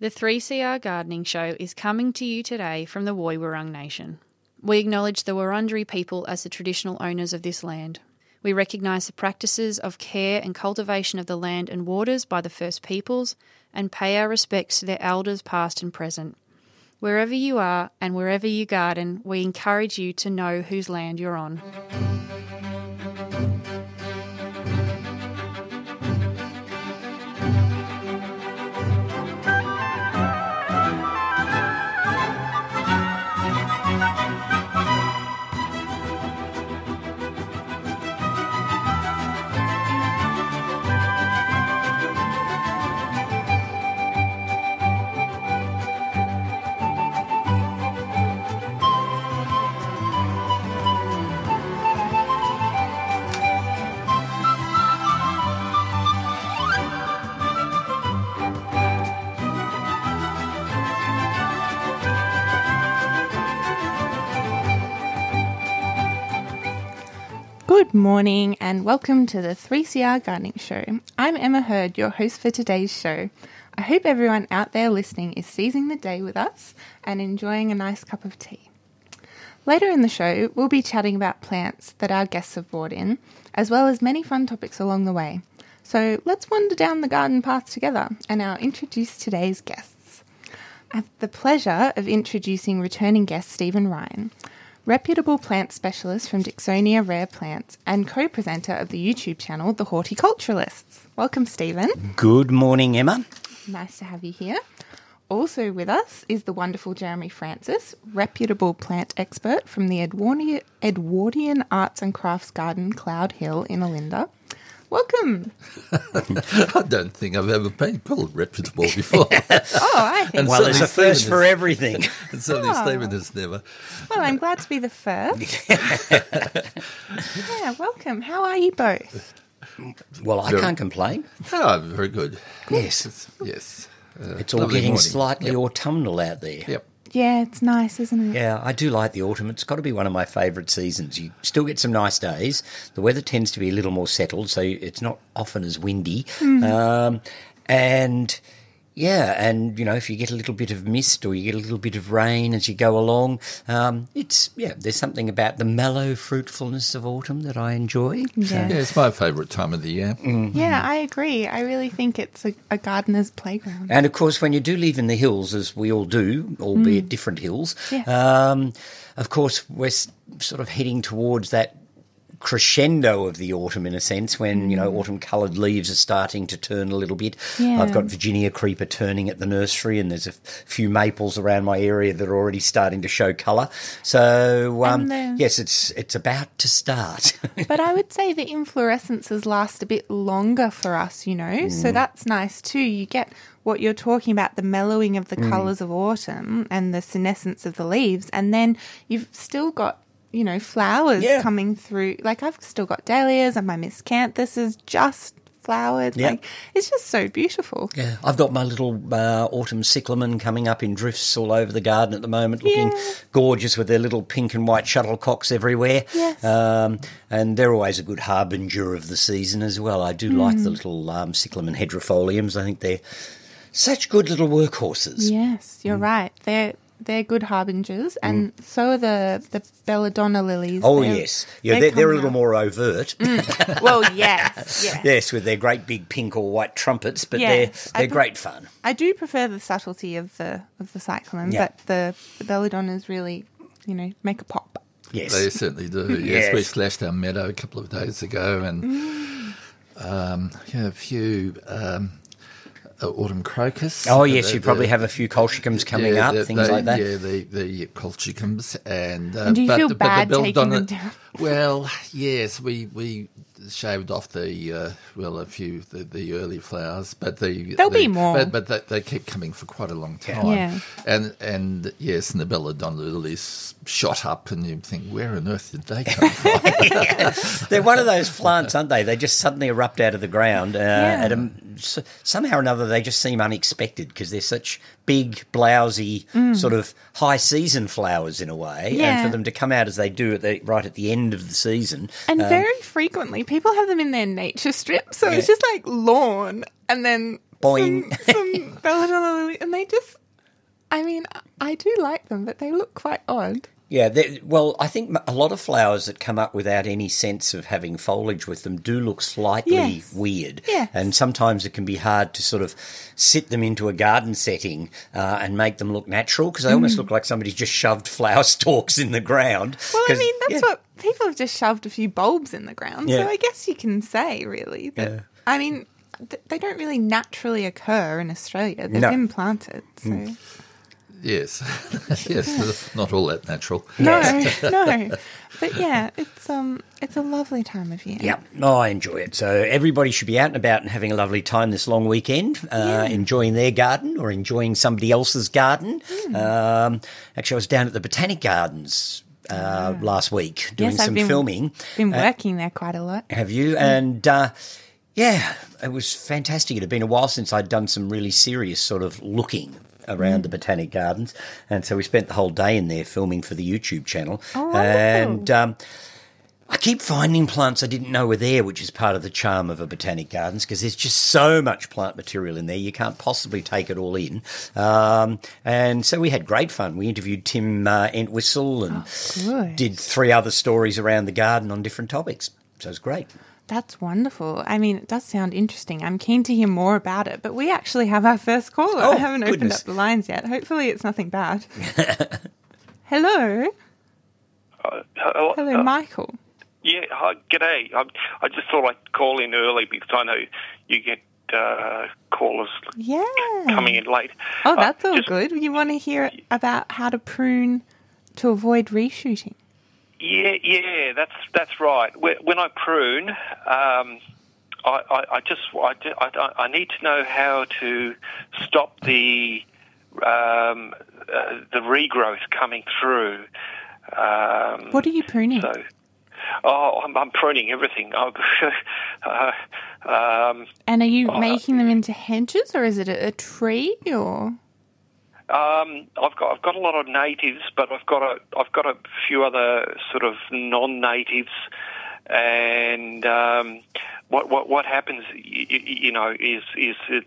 The 3CR Gardening Show is coming to you today from the Woi Wurrung Nation. We acknowledge the Wurundjeri people as the traditional owners of this land. We recognise the practices of care and cultivation of the land and waters by the First Peoples and pay our respects to their elders past and present. Wherever you are and wherever you garden, we encourage you to know whose land you're on. Good morning and welcome to the 3CR Gardening Show. I'm Emma Hurd, your host for today's show. I hope everyone out there listening is seizing the day with us and enjoying a nice cup of tea. Later in the show, we'll be chatting about plants that our guests have brought in, as well as many fun topics along the way. So let's wander down the garden path together and I'll introduce today's guests. I have the pleasure of introducing returning guest Stephen Ryan reputable plant specialist from Dicksonia Rare Plants and co presenter of the YouTube channel The Horticulturalists. Welcome, Stephen. Good morning, Emma. Nice to have you here. Also with us is the wonderful Jeremy Francis, reputable plant expert from the Edwardian, Arts and Crafts Garden, Cloudehill in Olinda. Welcome. I don't think I've ever been called reputable before. Oh, I think. And Well, there's a first for is- everything. and certainly Oh. Stephen has never. Well, I'm glad to be the first. yeah, welcome. How are you both? Well, I Very- can't complain. Oh, very good. Yes. It's- yes. Uh, It's all getting morning. slightly Yep. autumnal out there. Yep. Yeah, it's nice, isn't it? Yeah, I do like the autumn. It's got to be one of my favourite seasons. You still get some nice days. The weather tends to be a little more settled, so it's not often as windy. Um, and yeah, and you know, if you get a little bit of mist or you get a little bit of rain as you go along, um, it's yeah, there's something about the mellow fruitfulness of autumn that I enjoy. Yeah. Yeah, it's my favourite time of the year. Yeah, I agree. I really think it's a, a gardener's playground. And of course, when you do live in the hills, as we all do, albeit different hills, Yes. um, of course, we're sort of heading towards that crescendo of the autumn in a sense when you know mm. autumn coloured leaves are starting to turn a little bit. Yeah. i've got virginia creeper turning at the nursery and there's a few maples around my area that are already starting to show colour. So um, the- uh, yes it's it's about to start. But I would say the inflorescences last a bit longer for us, you know, so mm. that's nice too. You get what you're talking about the mellowing of the mm. colours of autumn and the senescence of the leaves, and then you've still got. You know, flowers Yeah. coming through. Like I've still got dahlias and my miscanthus is just flowered. Yeah. Like it's just so beautiful. Yeah, I've got my little uh, autumn cyclamen coming up in drifts all over the garden at the moment, looking Yeah. gorgeous with their little pink and white shuttlecocks everywhere. Yes. Um, and they're always a good harbinger of the season as well. I do like Mm. the little um, cyclamen hederifoliums. I think they're such good little workhorses. Yes, you're Mm. right. They're they're good harbingers, and so are the the belladonna lilies. Oh They're- yes, yeah, they're, they're a little up. more overt. Well, yes, yes. yes, with their great big pink or white trumpets, but Yes, they're they're pre- great fun. I do prefer the subtlety of the of the cyclamen, Yeah. but the the belladonnas really, you know, make a pop. Yes, They certainly do. Yes, we slashed our meadow a couple of days ago, and Mm. um, yeah, a few um, uh, autumn crocus. Oh yes, Uh, you the- probably have a few colchicums coming yeah, up, the- things they- like that. Yeah, the the colchicums and. Uh, And do you but, feel bad the taking them belladonna- down? Well, yes, we we shaved off the uh, well a few the, the early flowers, but the There'll the- be more. But, but they, they keep coming for quite a long time. Yeah. And and yes, and the belladonna lilies shot up, and you think, where on earth did they come from? They're one of those plants, aren't they? They just suddenly erupt out of the ground. Uh, at a, s- somehow or another, they just seem unexpected because they're such big, blousy, sort of high season flowers in a way. Mm. Yeah. And for them to come out as they do at the, right at the end of the season. And um, very frequently, people have them in their nature strip, so it's just like lawn, and then boing. some belladonna lily, and they just. I mean, I do like them, but they look quite odd. Yeah, they- well, I think a lot of flowers that come up without any sense of having foliage with them do look slightly Yes. weird. Yes. And sometimes it can be hard to sort of sit them into a garden setting uh, and make them look natural because they almost look like somebody just shoved flower stalks in the ground. Mm. Well, I mean, that's yeah. what people have just shoved a few bulbs in the ground. Yeah. So I guess you can say, really, that. Yeah. I mean, th- they don't really naturally occur in Australia. They've No. Mm. been planted. So. Yes, yes, not all that natural. No, no. But yeah, it's um, it's a lovely time of year. Yeah, oh, I enjoy it. So everybody should be out and about and having a lovely time this long weekend, uh, enjoying their garden or enjoying somebody else's garden. Hmm. Um, actually, I was down at the Botanic Gardens uh, last week doing Ah. Yes, I've some been- filming. Been working there quite a lot. Have you? And uh, yeah, it was fantastic. It had been a while since I'd done some really serious sort of looking around the Botanic Gardens, and so we spent the whole day in there filming for the YouTube channel. Oh, and um, I keep finding plants I didn't know were there, which is part of the charm of a botanic gardens because there's just so much plant material in there you can't possibly take it all in. Um, and so we had great fun. We interviewed Tim uh, Entwisle and good. did three other stories around the garden on different topics. So it was great. That's wonderful. I mean, it does sound interesting. I'm keen to hear more about it. But we actually have our first caller. Oh, I haven't opened up the lines yet. Hopefully, it's nothing bad. Hello, Uh, hello, hello, uh, Michael. yeah, hi, g'day. I, I just thought I'd call in early because I know you get uh, callers Yeah. coming in late. Oh, Uh, that's all just- good. You want to hear about how to prune to avoid reshooting? Yeah, yeah, that's that's right. When when I prune, um, I, I, I just I, I, I need to know how to stop the um, uh, the regrowth coming through. Um, What are you pruning? So, oh, I'm, I'm pruning everything. Uh, um, and are you Oh, making them into hedges, or is it a, a tree, or? Um, I've got I've got a lot of natives, but I've got a I've got a few other sort of non-natives, and um, what what what happens, you, you know, is is it,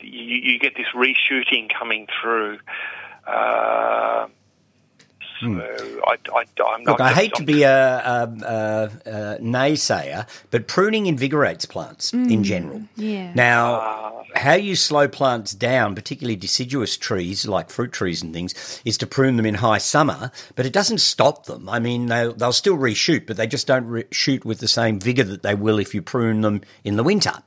you, you get this reshooting coming through. Uh, so I, I, I'm Look, not I just- hate to be a, a, a, a naysayer, but pruning invigorates plants in hmm. general. yeah. Now, ah. how you slow plants down, particularly deciduous trees like fruit trees and things, is to prune them in high summer, but it doesn't stop them. I mean, they'll, they'll still reshoot, but they just don't re- shoot with the same vigor that they will if you prune them in the winter.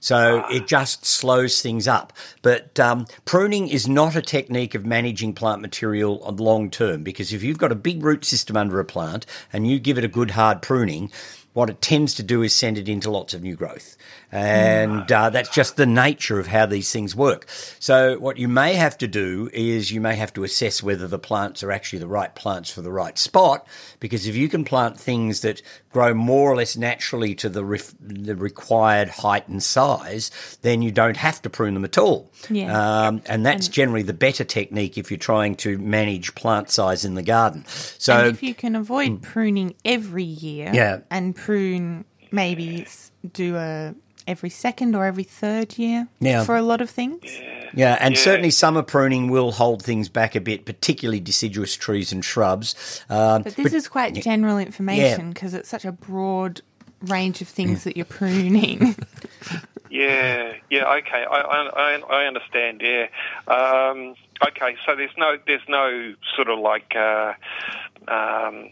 So it just slows things up. But um, pruning is not a technique of managing plant material on long term because if you've got a big root system under a plant and you give it a good hard pruning, what it tends to do is send it into lots of new growth. And uh, that's just the nature of how these things work. So, what you may have to do is you may have to assess whether the plants are actually the right plants for the right spot. Because if you can plant things that grow more or less naturally to the, the required height and size, then you don't have to prune them at all. Yeah. Um, and that's generally the better technique if you're trying to manage plant size in the garden. So, and if you can avoid pruning every year. Yeah. and prune maybe do a every second or every third year Yeah. for a lot of things. Yeah, and certainly summer pruning will hold things back a bit, particularly deciduous trees and shrubs. Um, But this is quite general information because it's such a broad range of things that you're pruning. Yeah, yeah, okay, I, I, I- I understand. Yeah, um, okay. So there's no, there's no sort of like uh, um,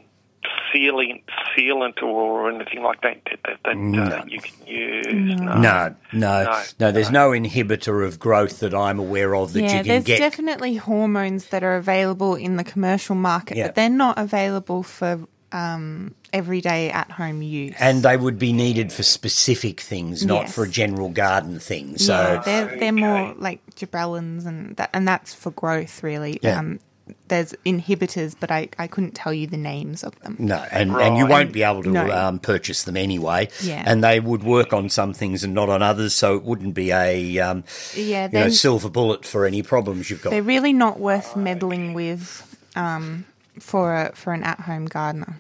sealant, sealant or anything like that that, that uh, you can use. No. no, no, no, No, There's no inhibitor of growth that I'm aware of that yeah, you can there's get. definitely hormones that are available in the commercial market, Yeah. but they're not available for um, everyday at home use. and they would be needed for specific things, not Yes. for a general garden thing. So, yeah, they're they're more like gibberellins and that, and that's for growth really. Yeah. Um, there's inhibitors, but I, I couldn't tell you the names of them. No, and, and you won't be able to No. um, purchase them anyway. Yeah. And they would work on some things and not on others, so it wouldn't be a um, Yeah, you know, silver bullet for any problems you've got. they're really not worth meddling with um, for a, for an at home gardener.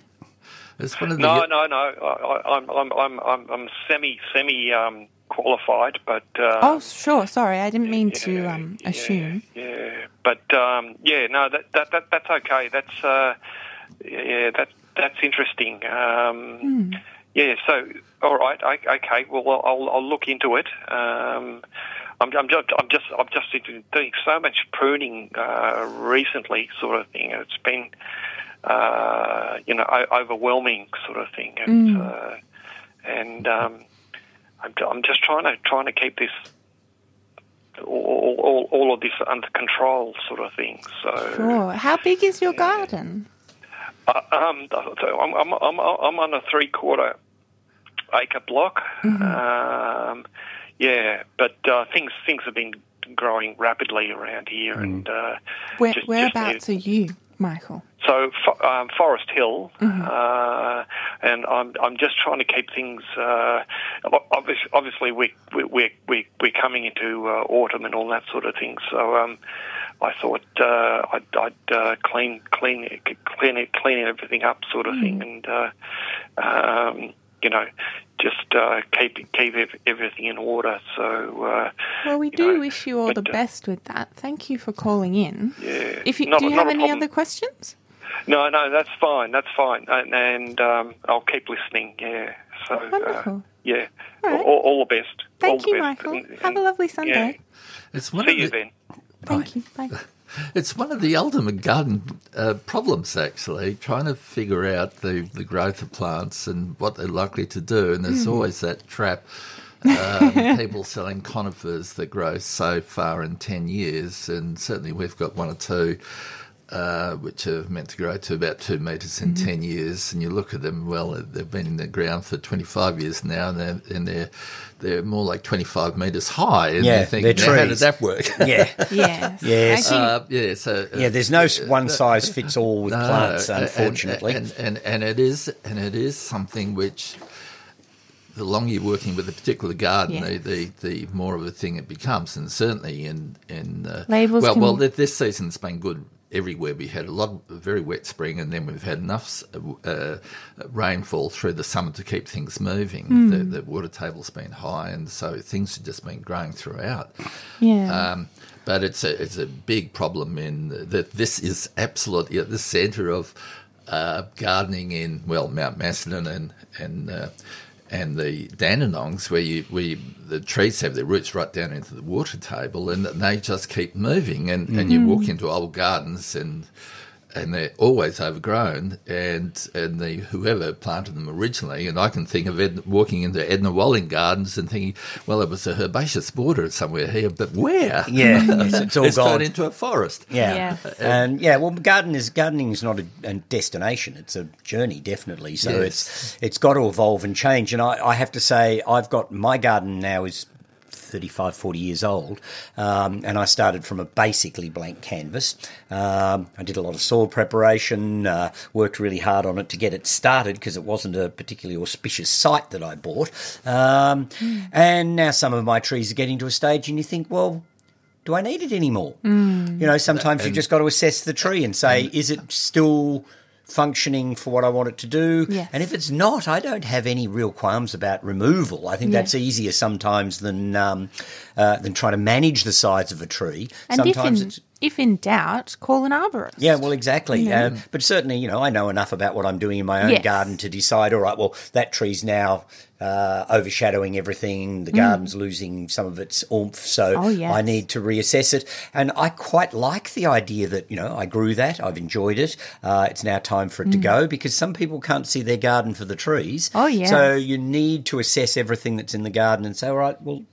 It's one of the No, no, no. I, I- I'm, I'm, I'm, I'm, I'm semi, semi um, qualified, but uh, Oh, sure. Sorry, I didn't mean to um, yeah, assume. Yeah, but um, yeah, no, that, that that that's okay. That's uh, yeah, that that's interesting. Um, Yeah, so all right, I, okay. Well, I'll I'll look into it. Um, I'm, I'm just I'm just I've just doing so much pruning uh, recently, sort of thing. It's been uh, you know overwhelming, sort of thing, and uh, and um, I'm, I'm just trying to trying to keep this all, all, all of this under control, sort of thing. So, Sure. How big is your garden? uh, um, so I'm, I'm, I'm, I'm on a three quarter acre block. Um, yeah, but uh, things things have been growing rapidly around here, and uh, Where, just- just whereabouts need- are you, Michael? so um, Forest Hill, uh, and I'm I'm just trying to keep things. Uh, obviously, obviously we we we we we're coming into uh, autumn and all that sort of thing. So um, I thought uh, I'd, I'd uh, clean clean it, clean it, clean everything up, sort of thing, and uh, um, you know just uh, keep keep everything in order. So uh, Well, we do know, wish you all the but, uh, best with that. Thank you for calling in. Yeah, If you, not do you have any problem. other questions? No, no, that's fine. That's fine, and, and um, I'll keep listening. Yeah. So. Uh, Wonderful. yeah. All right. All, all the best. Thank the you, best. Michael. And- Have a lovely yeah. Sunday. It's one See of you the, then. Thank you. Bye. It's one of the ultimate garden uh, problems, actually, trying to figure out the, the growth of plants and what they're likely to do. And there's always that trap. Um, people selling conifers that grow so far in 10 years, and certainly we've got one or two uh, which are meant to grow to about two metres in 10 years. And you look at them, well, they've been in the ground for 25 years now, and they're, and they're, they're more like 25 metres high. And Yeah, you think, they're "Now, how did that work? Yeah. Yes. Yes. Actually, Uh, yeah, so uh, Yeah, there's no one size fits all with no, plants, unfortunately. and, and and it is and it is something which the longer you're working with a particular garden, Yeah. the, the the more of a thing it becomes, and certainly in in uh, Labels well, can- well, this season's been good everywhere. We had a lot of a very wet spring, and then we've had enough uh, rainfall through the summer to keep things moving. Hmm. The, the water table's been high, and so things have just been growing throughout. yeah. Um, but it's a it's a big problem in that this is absolutely at the centre of uh, gardening in well Mount Macedon and and uh, and the Dandenongs where you where you, the trees have their roots right down into the water table and they just keep moving and, and you mm. walk into old gardens and and they're always overgrown and and the whoever planted them originally and I can think of Ed, walking into Edna Walling Gardens and thinking well it was a herbaceous border somewhere here but where yeah, yes, it's all it's gone. turned into a forest Yeah, Yes. Uh, and um, yeah, well, garden is gardening is not a, a destination; it's a journey, definitely. So Yes. it's it's got to evolve and change. And I, I have to say, I've got my garden now is 35, 40 years old, um, and I started from a basically blank canvas. Um, I did a lot of soil preparation, uh, worked really hard on it to get it started because it wasn't a particularly auspicious site that I bought. Um, And now some of my trees are getting to a stage, and you think, well, do I need it anymore? You know, sometimes you just got to assess the tree and say, is it still functioning for what I want it to do? Yes. And if it's not, I don't have any real qualms about removal. I think Yeah. that's easier sometimes than um, uh, than trying to manage the size of a tree. and if sometimes in, it's if in doubt, call an arborist. yeah, well, exactly. Uh, but certainly, you know, I know enough about what I'm doing in my own Yes. garden to decide. All right, well, that tree's now uh, overshadowing everything. The garden's losing some of its oomph, so Mm. Oh, yes. I need to reassess it. And I quite like the idea that you know I grew that. I've enjoyed it. Uh, it's now time for it to go because some people can't see their garden for the trees. Mm. Oh, yeah. So you need to assess everything that's in the garden and say, all right, well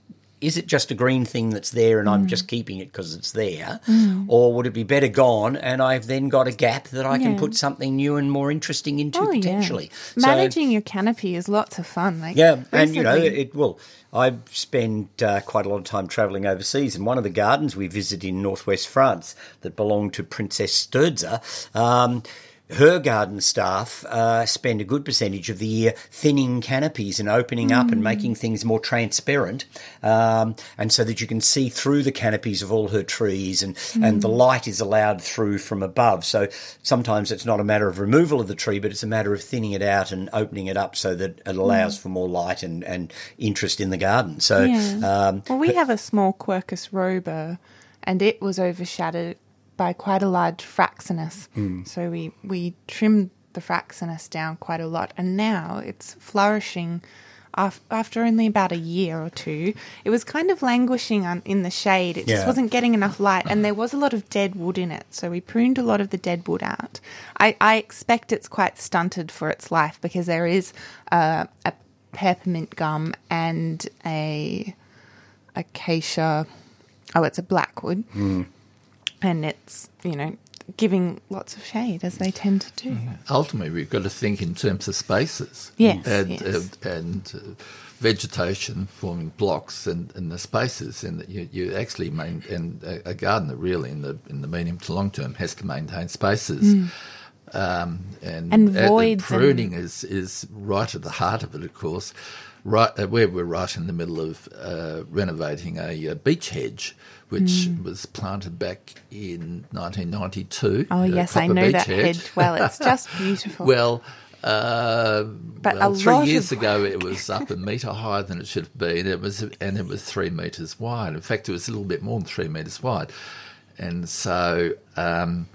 is it just a green thing that's there and Mm. I'm just keeping it because it's there? Or would it be better gone and I've then got a gap that I can put something new and more interesting into Oh, potentially? yeah. So- Managing your canopy is lots of fun. Like yeah, and you know, it will. I spend uh, quite a lot of time travelling overseas, and one of the gardens we visited in northwest France that belonged to Princess Sturdza. Um, her garden staff uh, spend a good percentage of the year thinning canopies and opening up and making things more transparent, um, and so that you can see through the canopies of all her trees, and and the light is allowed through from above. So sometimes it's not a matter of removal of the tree, but it's a matter of thinning it out and opening it up so that it allows for more light and, and interest in the garden. So Yeah. um, Well, we have a small Quercus robur, and it was overshadowed by quite a large Fraxinus. So we, we trimmed the Fraxinus down quite a lot, and now it's flourishing. After only about a year or two, it was kind of languishing in the shade. It just Yeah. wasn't getting enough light, and there was a lot of dead wood in it. So we pruned a lot of the dead wood out. I, I expect it's quite stunted for its life because there is uh, a peppermint gum and a acacia. Oh, it's a blackwood, and it's you know giving lots of shade as they tend to do. ultimately we've got to think in terms of spaces. Yes, and yes. and, and uh, vegetation forming blocks and, and the spaces, and you, you actually main and a, a gardener really in the in the medium to long term has to maintain spaces. Um, and, Mm. And uh, voids and- pruning is is right at the heart of it, of course. Right, uh, where we're right in the middle of uh, renovating a, uh beech hedge, which Mm. was planted back in 1992. Oh yes, I know that hedge well. It's just beautiful. well, uh, But well, three years ago, it was up a metre higher than it should have been. It was, and it was three metres wide. In fact, it was a little bit more than three metres wide. And so, um,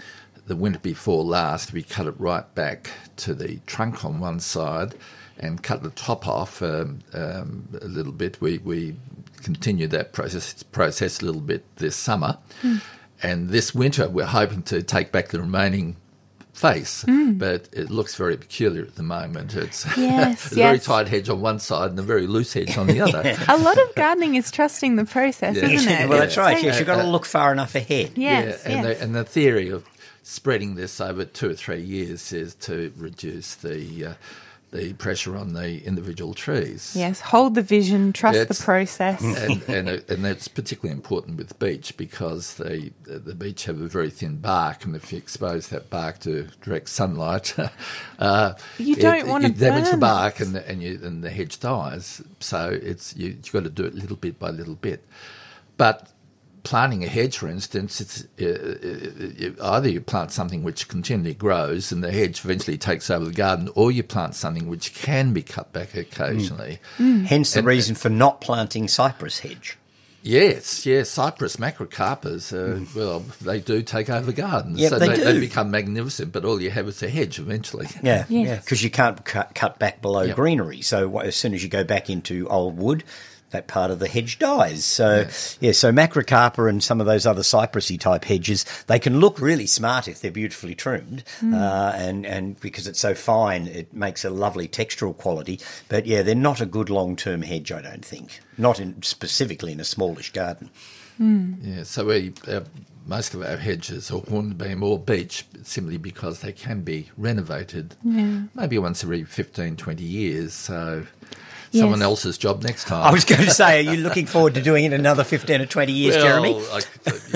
the winter before last, we cut it right back to the trunk on one side, and cut the top off um, um, a little bit. We we continued that process process a little bit this summer, Hmm. and this winter we're hoping to take back the remaining face, Hmm. but it looks very peculiar at the moment. It's, Yes, it's a very tight hedge on one side and a very loose hedge on the other. a lot of gardening is trusting the process, Yeah. isn't it? well, that's right. Yes, you've got to look far enough ahead. Yes, yeah, and, yes. The, and the theory of spreading this over two or three years is to reduce the uh, the pressure on the individual trees. yes, hold the vision, trust It's- the process. and and, uh, and that's particularly important with beech because the the beech have a very thin bark, and if you expose that bark to direct sunlight, uh, You don't wanna you damage the burn bark, and the, and you and the hedge dies. So it's you, you've got to do it little bit by little bit. But planting a hedge, for instance, it's uh, uh, either you plant something which continually grows and the hedge eventually takes over the garden, or you plant something which can be cut back occasionally. Hence the reason for not planting cypress hedge. Yes, yes, cypress macrocarpus, uh, well, they do take over gardens. Yeah, so they they, do. they become magnificent, but all you have is a hedge eventually. Yeah, Yes. yeah, because you can't cut, cut back below Yep. greenery. So as soon as you go back into old wood, that part of the hedge dies. So yeah, so macrocarpa and some of those other cypressy type hedges, they can look really smart if they're beautifully trimmed, uh, and and because it's so fine, it makes a lovely textural quality. But yeah, they're not a good long term hedge, I don't think. Not in, specifically in a smallish garden. Yeah, so we uh, most of our hedges are hornbeam or beech simply because they can be renovated maybe once every 15, 20 years. So someone Yes. else's job next time. I was going to say, are you looking forward to doing it another fifteen or twenty years, well, Jeremy? I,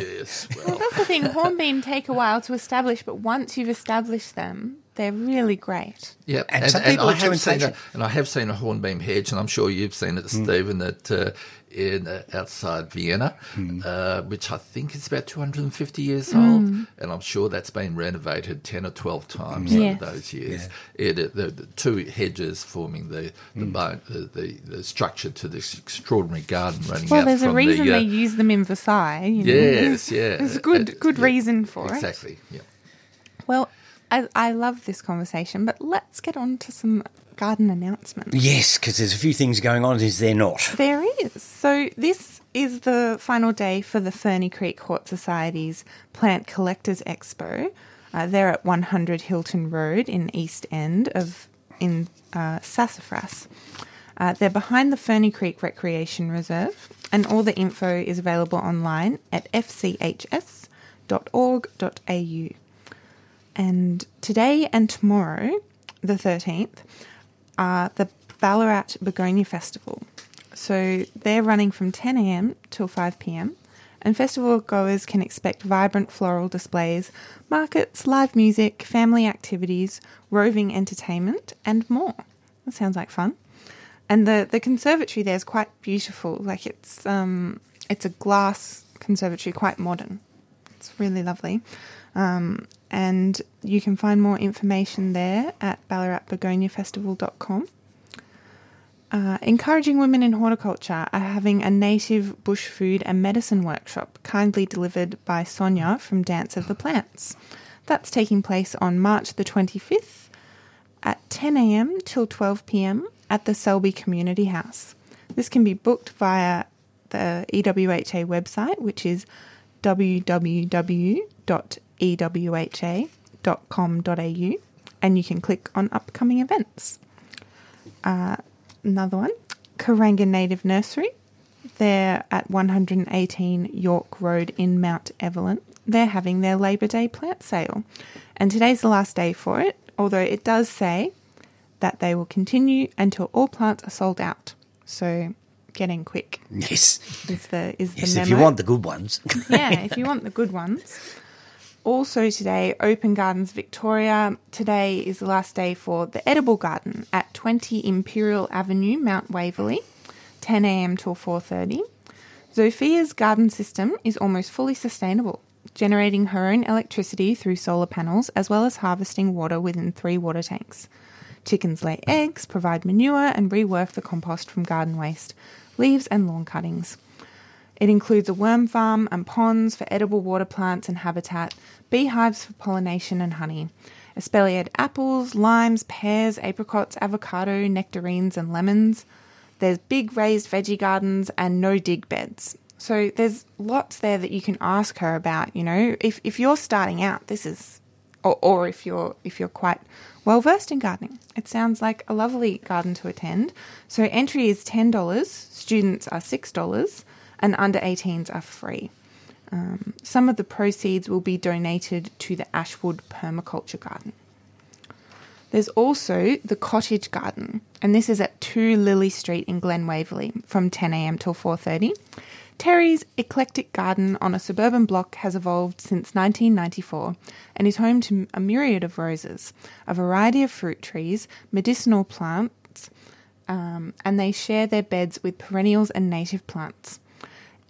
yes. Well, Well, that's the thing. Hornbeam take a while to establish, but once you've established them, they're really great. Yeah, And some people I are too have seen a, and I have seen a hornbeam hedge, and I'm sure you've seen it, Stephen, That. uh, in uh, outside Vienna, uh, which I think is about 250 years old, and I'm sure that's been renovated 10 or 12 times Yes. over those years. It, uh, the, the two hedges forming the the, bone, the, the the structure to this extraordinary garden running Well, out there's a from reason the, uh, they use them in Versailles. You know. Yes, yeah. There's good, Uh, good yeah, reason for it. Exactly. Yeah. Well, I, I love this conversation, but let's get on to some garden announcements. Yes, because there's a few things going on. Is there not? There is. So this is the final day for the Ferny Creek Hort Society's Plant Collectors Expo. Uh, they're at 100 Hilton Road in East End of in uh, Sassafras. Uh, they're behind the Ferny Creek Recreation Reserve, and all the info is available online at fchs.org.au. And today and tomorrow, the 13th, are the Ballarat Begonia Festival. So they're running from 10 a.m. till 5 p.m. and festival goers can expect vibrant floral displays, markets, live music, family activities, roving entertainment, and more. That sounds like fun. And the, the conservatory there is quite beautiful. Like it's um, it's a glass conservatory, quite modern. It's really lovely. Um, and you can find more information there at ballaratbegoniafestival.com. Uh, encouraging women in horticulture are having a native bush food and medicine workshop kindly delivered by Sonia from Dance of the Plants. That's taking place on March the 25th at 10am till 12pm at the Selby Community House. This can be booked via the EWHA website, which is www.ewha.com.au, and you can click on upcoming events. Uh, another one, Kuranga Native Nursery. They're at 118 York Road in Mount Evelyn. They're having their Labour Day plant sale, and today's the last day for it, although it does say that they will continue until all plants are sold out. So getting quick Yes. is the is the memo. if you want the good ones. yeah, if you want the good ones. Also today, Open Gardens Victoria. Today is the last day for the Edible Garden at 20 Imperial Avenue, Mount Waverley, 10 a.m. till 4:30. Zophia's garden system is almost fully sustainable, generating her own electricity through solar panels as well as harvesting water within three water tanks. Chickens lay eggs, provide manure, and rework the compost from garden waste, leaves, and lawn cuttings. It includes a worm farm and ponds for edible water plants and habitat, beehives for pollination and honey, espaliered apples, limes, pears, apricots, avocado, nectarines, and lemons. There's big raised veggie gardens and no dig beds. So there's lots there that you can ask her about, you know. If if you're starting out, this is or, or if you're if you're quite well versed in gardening. It sounds like a lovely garden to attend. So entry is ten dollars, students are six dollars, and under 18s are free. Um, some of the proceeds will be donated to the Ashwood Permaculture Garden. There's also the Cottage Garden, and this is at 2 Lily Street in Glen Waverley from 10am till 4:30. Terry's eclectic garden on a suburban block has evolved since 1994 and is home to a myriad of roses, a variety of fruit trees, medicinal plants, um, and they share their beds with perennials and native plants.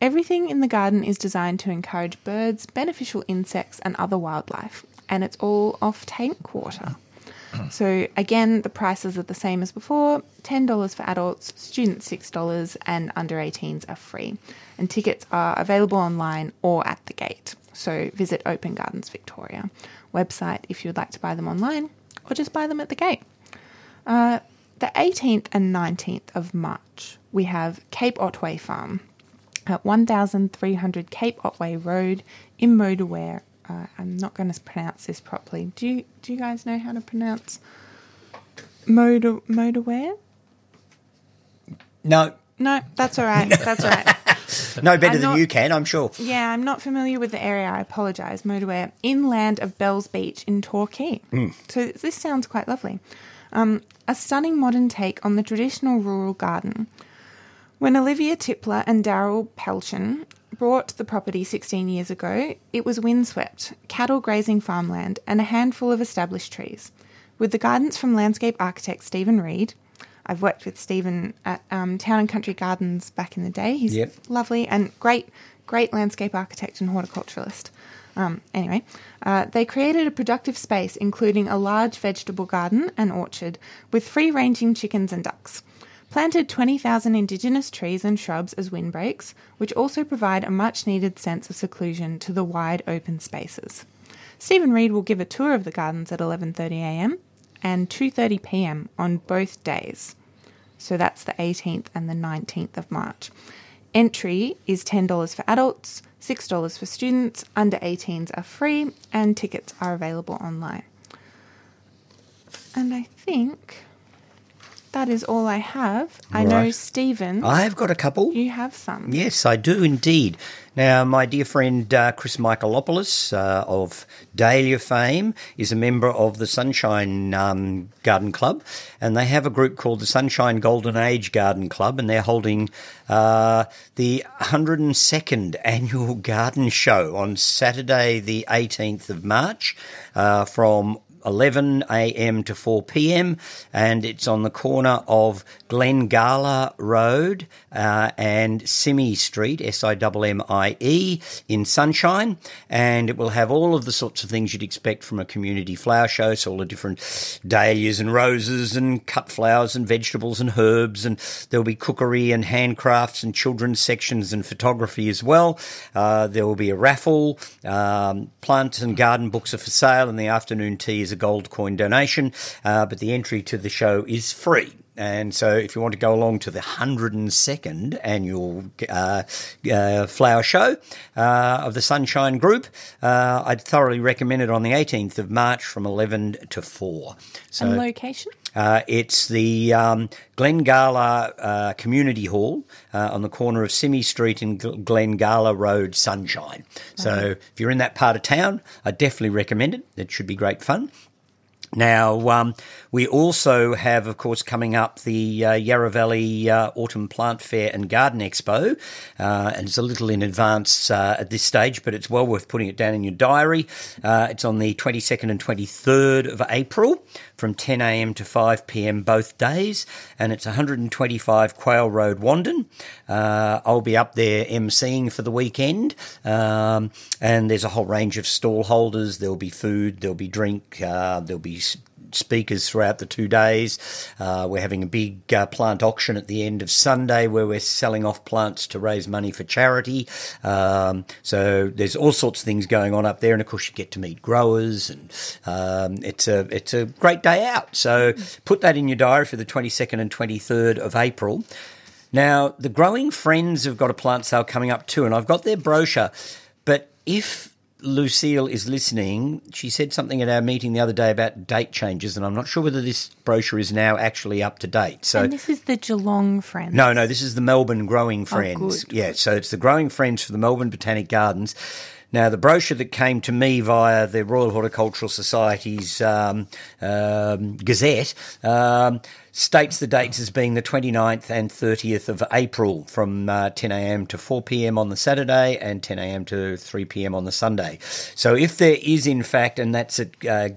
Everything in the garden is designed to encourage birds, beneficial insects, and other wildlife, and it's all off tank water. So, again, the prices are the same as before $10 for adults, students $6, and under 18s are free. And tickets are available online or at the gate. So, visit Open Gardens Victoria website if you would like to buy them online or just buy them at the gate. Uh, the 18th and 19th of March, we have Cape Otway Farm at 1300 Cape Otway Road in Modewarre. Uh, I'm not going to pronounce this properly. Do you do you guys know how to pronounce Motor Modewarre? No, No, that's all right. That's all right. no better I'm than not- you can, I'm sure. Yeah, I'm not familiar with the area. I apologise. Modewarre, inland of Bells Beach in Torquay. So this sounds quite lovely. Um, a stunning modern take on the traditional rural garden. When Olivia Tipler and Daryl Pelchin bought the property 16 years ago, it was windswept, cattle grazing farmland, and a handful of established trees. With the guidance from landscape architect Stephen Reed, I've worked with Stephen at um, Town and Country Gardens back in the day. He's Yep. lovely and great, great landscape architect and horticulturalist. Um, anyway, uh, they created a productive space, including a large vegetable garden and orchard with free ranging chickens and ducks. Planted 20,000 Indigenous trees and shrubs as windbreaks, which also provide a much needed sense of seclusion to the wide open spaces. Stephen Reed will give a tour of the gardens at 11.30am and 2.30pm on both days. So that's the 18th and the 19th of March. Entry is $10 for adults, $6 for students, under 18s are free, and tickets are available online. And I think that is all I have. I know, Stephen, I've got a couple. you have some. Yes, I do indeed. Now, my dear friend uh, Chris Michaelopoulos uh, of Dahlia fame is a member of the Sunshine um, Garden Club, and they have a group called the Sunshine Golden Age Garden Club, and they're holding uh, the 102nd annual garden show on Saturday, the 18th of March, uh, from 11 a.m. to 4 p.m. and it's on the corner of Glengala Road uh, and Simmie Street, S-I-M-M-I-E, in Sunshine, and it will have all of the sorts of things you'd expect from a community flower show, so all the different dahlias and roses and cut flowers and vegetables and herbs, and there'll be cookery and handcrafts and children's sections and photography as well. Uh, there will be a raffle. Um, plant and garden books are for sale, and the afternoon tea is a gold coin donation. Uh, but the entry to the show is free. And so, if you want to go along to the 102nd annual uh, uh, flower show uh, of the Sunshine Group, uh, I'd thoroughly recommend it on the 18th of March from 11 to 4. So, And location? uh, it's the um, Glengala uh, Community Hall uh, on the corner of Simmie Street and Gl- Glengala Road, Sunshine. So if you're in that part of town, I definitely recommend it. It should be great fun. Now, um, we also have, of course, coming up the uh, Yarra Valley uh, Autumn Plant Fair and Garden Expo. Uh, and it's a little in advance uh, at this stage, but it's well worth putting it down in your diary. Uh, it's on the 22nd and 23rd of April from 10am to 5pm both days. And it's 125 Quail Road, Wandin. Uh, I'll be up there emceeing for the weekend. Um, and there's a whole range of stall holders. There'll be food, there'll be drink, uh, there'll be speakers throughout the two days. Uh, we're having a big uh, plant auction at the end of Sunday where we're selling off plants to raise money for charity. Um, so there's all sorts of things going on up there, and of course you get to meet growers, and um, it's a it's a great day out. So put that in your diary for the 22nd and 23rd of April. Now, the Growing Friends have got a plant sale coming up too, and I've got their brochure. But if Lucille is listening, she said something at our meeting the other day about date changes, and I'm not sure whether this brochure is now actually up to date. So, and this is the Geelong friend. no, no, this is the Melbourne Growing oh, Friends. good. Yeah, so it's the Growing Friends for the Melbourne Botanic Gardens. Now, the brochure that came to me via the Royal Horticultural Society's um, um, Gazette um, states the dates as being the 29th and 30th of April from uh, 10am to 4pm on the Saturday and 10am to 3pm on the Sunday. So, if there is, in fact, and that's at uh,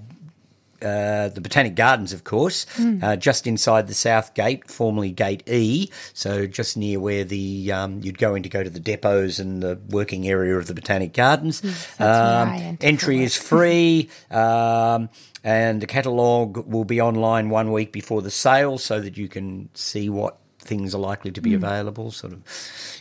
uh, the Botanic Gardens, of course, uh, just inside the South Gate, formerly Gate E, so just near where the um, you'd go in to go to the depots and the working area of the Botanic Gardens. Um, I enter for entry is free. Um, and the catalogue will be online one week before the sale so that you can see what things are likely to be available, sort of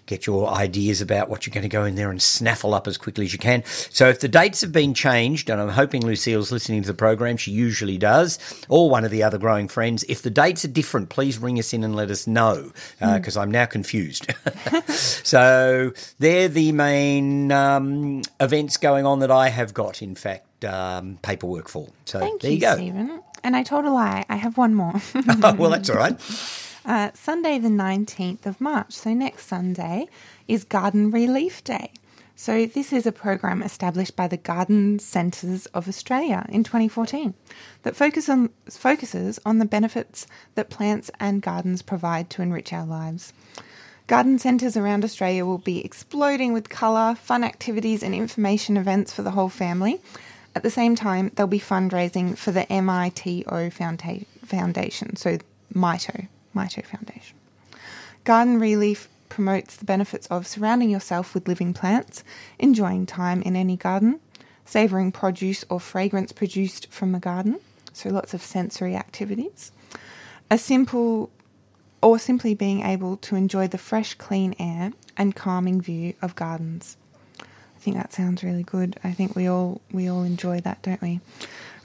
get your ideas about what you're going to go in there and snaffle up as quickly as you can. So if the dates have been changed, and I'm hoping Lucille's listening to the program, she usually does, or one of the other growing friends, if the dates are different, please ring us in and let us know, because I'm now confused. so they're the main um, events going on that I have got, in fact, um, paperwork for. So Thank there you, you, go. Stephen. And I told a lie. I have one more. Oh, well, that's all right. Uh, Sunday, the 19th of March, so next Sunday, is Garden Relief Day. So, this is a program established by the Garden Centres of Australia in 2014 that focus on, focuses on the benefits that plants and gardens provide to enrich our lives. Garden centres around Australia will be exploding with colour, fun activities, and information events for the whole family. At the same time, there'll be fundraising for the MITO Foundation, so MITO, MITO Foundation. Garden Relief promotes the benefits of surrounding yourself with living plants, enjoying time in any garden, savouring produce or fragrance produced from the garden, so lots of sensory activities, a simple or simply being able to enjoy the fresh, clean air and calming view of gardens. I think that sounds really good. I think we all we all enjoy that, don't we?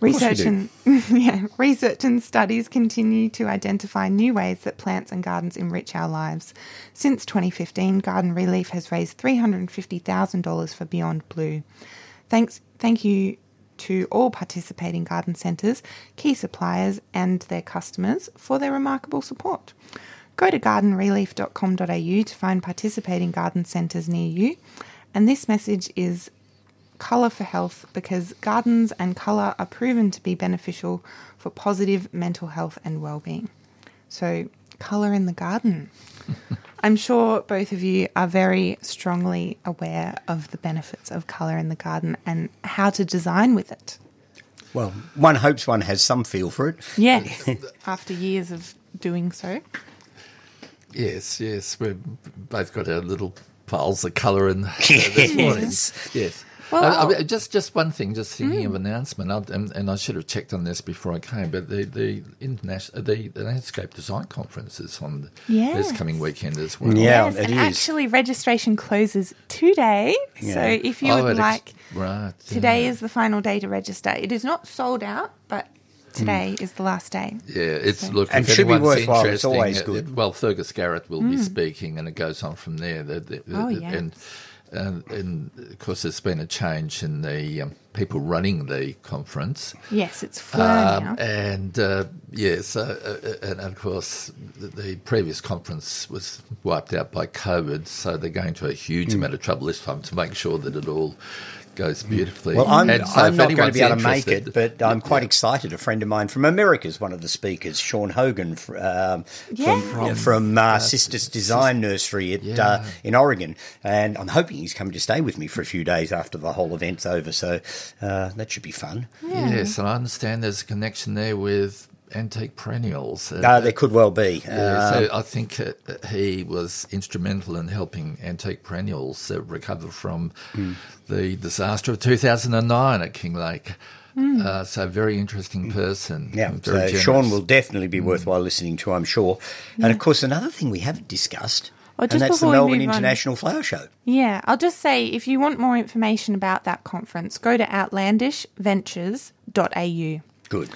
Research and yeah, research and studies continue to identify new ways that plants and gardens enrich our lives. Since 2015, Garden Relief has raised $350,000 for Beyond Blue. Thanks, thank you to all participating garden centres, key suppliers, and their customers for their remarkable support. Go to gardenrelief.com.au to find participating garden centres near you. And this message is colour for health because gardens and colour are proven to be beneficial for positive mental health and well-being. So, colour in the garden. I'm sure both of you are very strongly aware of the benefits of colour in the garden and how to design with it. Well, one hopes one has some feel for it. Yes, after years of doing so. Yes, yes. We've both got our little piles of colour in uh, this morning. Yes. Yes. Well, I I'll- just just one thing, just thinking of hmm. announcement, I'll- and, and I should have checked on this before I came, but the the international the, the landscape design conference is on this coming weekend as well. Yeah. yes, it and is. actually registration closes today. So if you Oh, would it ex- like, right today yeah. is the final day to register. It is not sold out, but hmm. today is the last day. Yeah, it's look. And should be worthwhile, it's interesting, always good. well, Fergus Garrett will be hmm. speaking, and it goes on from there. The- the- Oh, the- yes. and, and and of course, there's been a change in the um, people running the conference. Yes, it's Fleur now. Um, and uh, yes, uh, uh, and of course, the, the previous conference was wiped out by COVID, so they're going to a huge amount of trouble this time to make sure that it all goes beautifully. Well, I'm, And so I'm not going to be able to make it, but I'm quite Yeah. excited. A friend of mine from America is one of the speakers, Sean Hogan um, Yes. from, yeah, from uh, Cistus Design Nursery at, uh, in Oregon. And I'm hoping he's coming to stay with me for a few days after the whole event's over. So uh, that should be fun. Yes, and I understand there's a connection there with antique perennials. Uh, Uh, there could well be. yeah, Um, so I think uh, he was instrumental in helping antique perennials uh, recover from Hmm. the disaster of 2009 at Kinglake. Uh, so very interesting person. Yeah, and so generous. Sean will definitely be worthwhile listening to, I'm sure. And of course, another thing we haven't discussed, Oh, and that's the Melbourne move on. International Flower Show. Yeah, I'll just say if you want more information about that conference, go to outlandishventures.au. Good.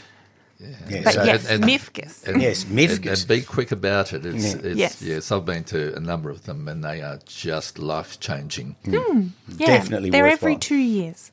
Yeah. But so- yes, and- MIFGUS. And- Yes, and, and be quick about it. It's, Yeah. it's, Yes. yes. I've been to a number of them, and they are just life changing. Hmm. Yeah, definitely They're every two years.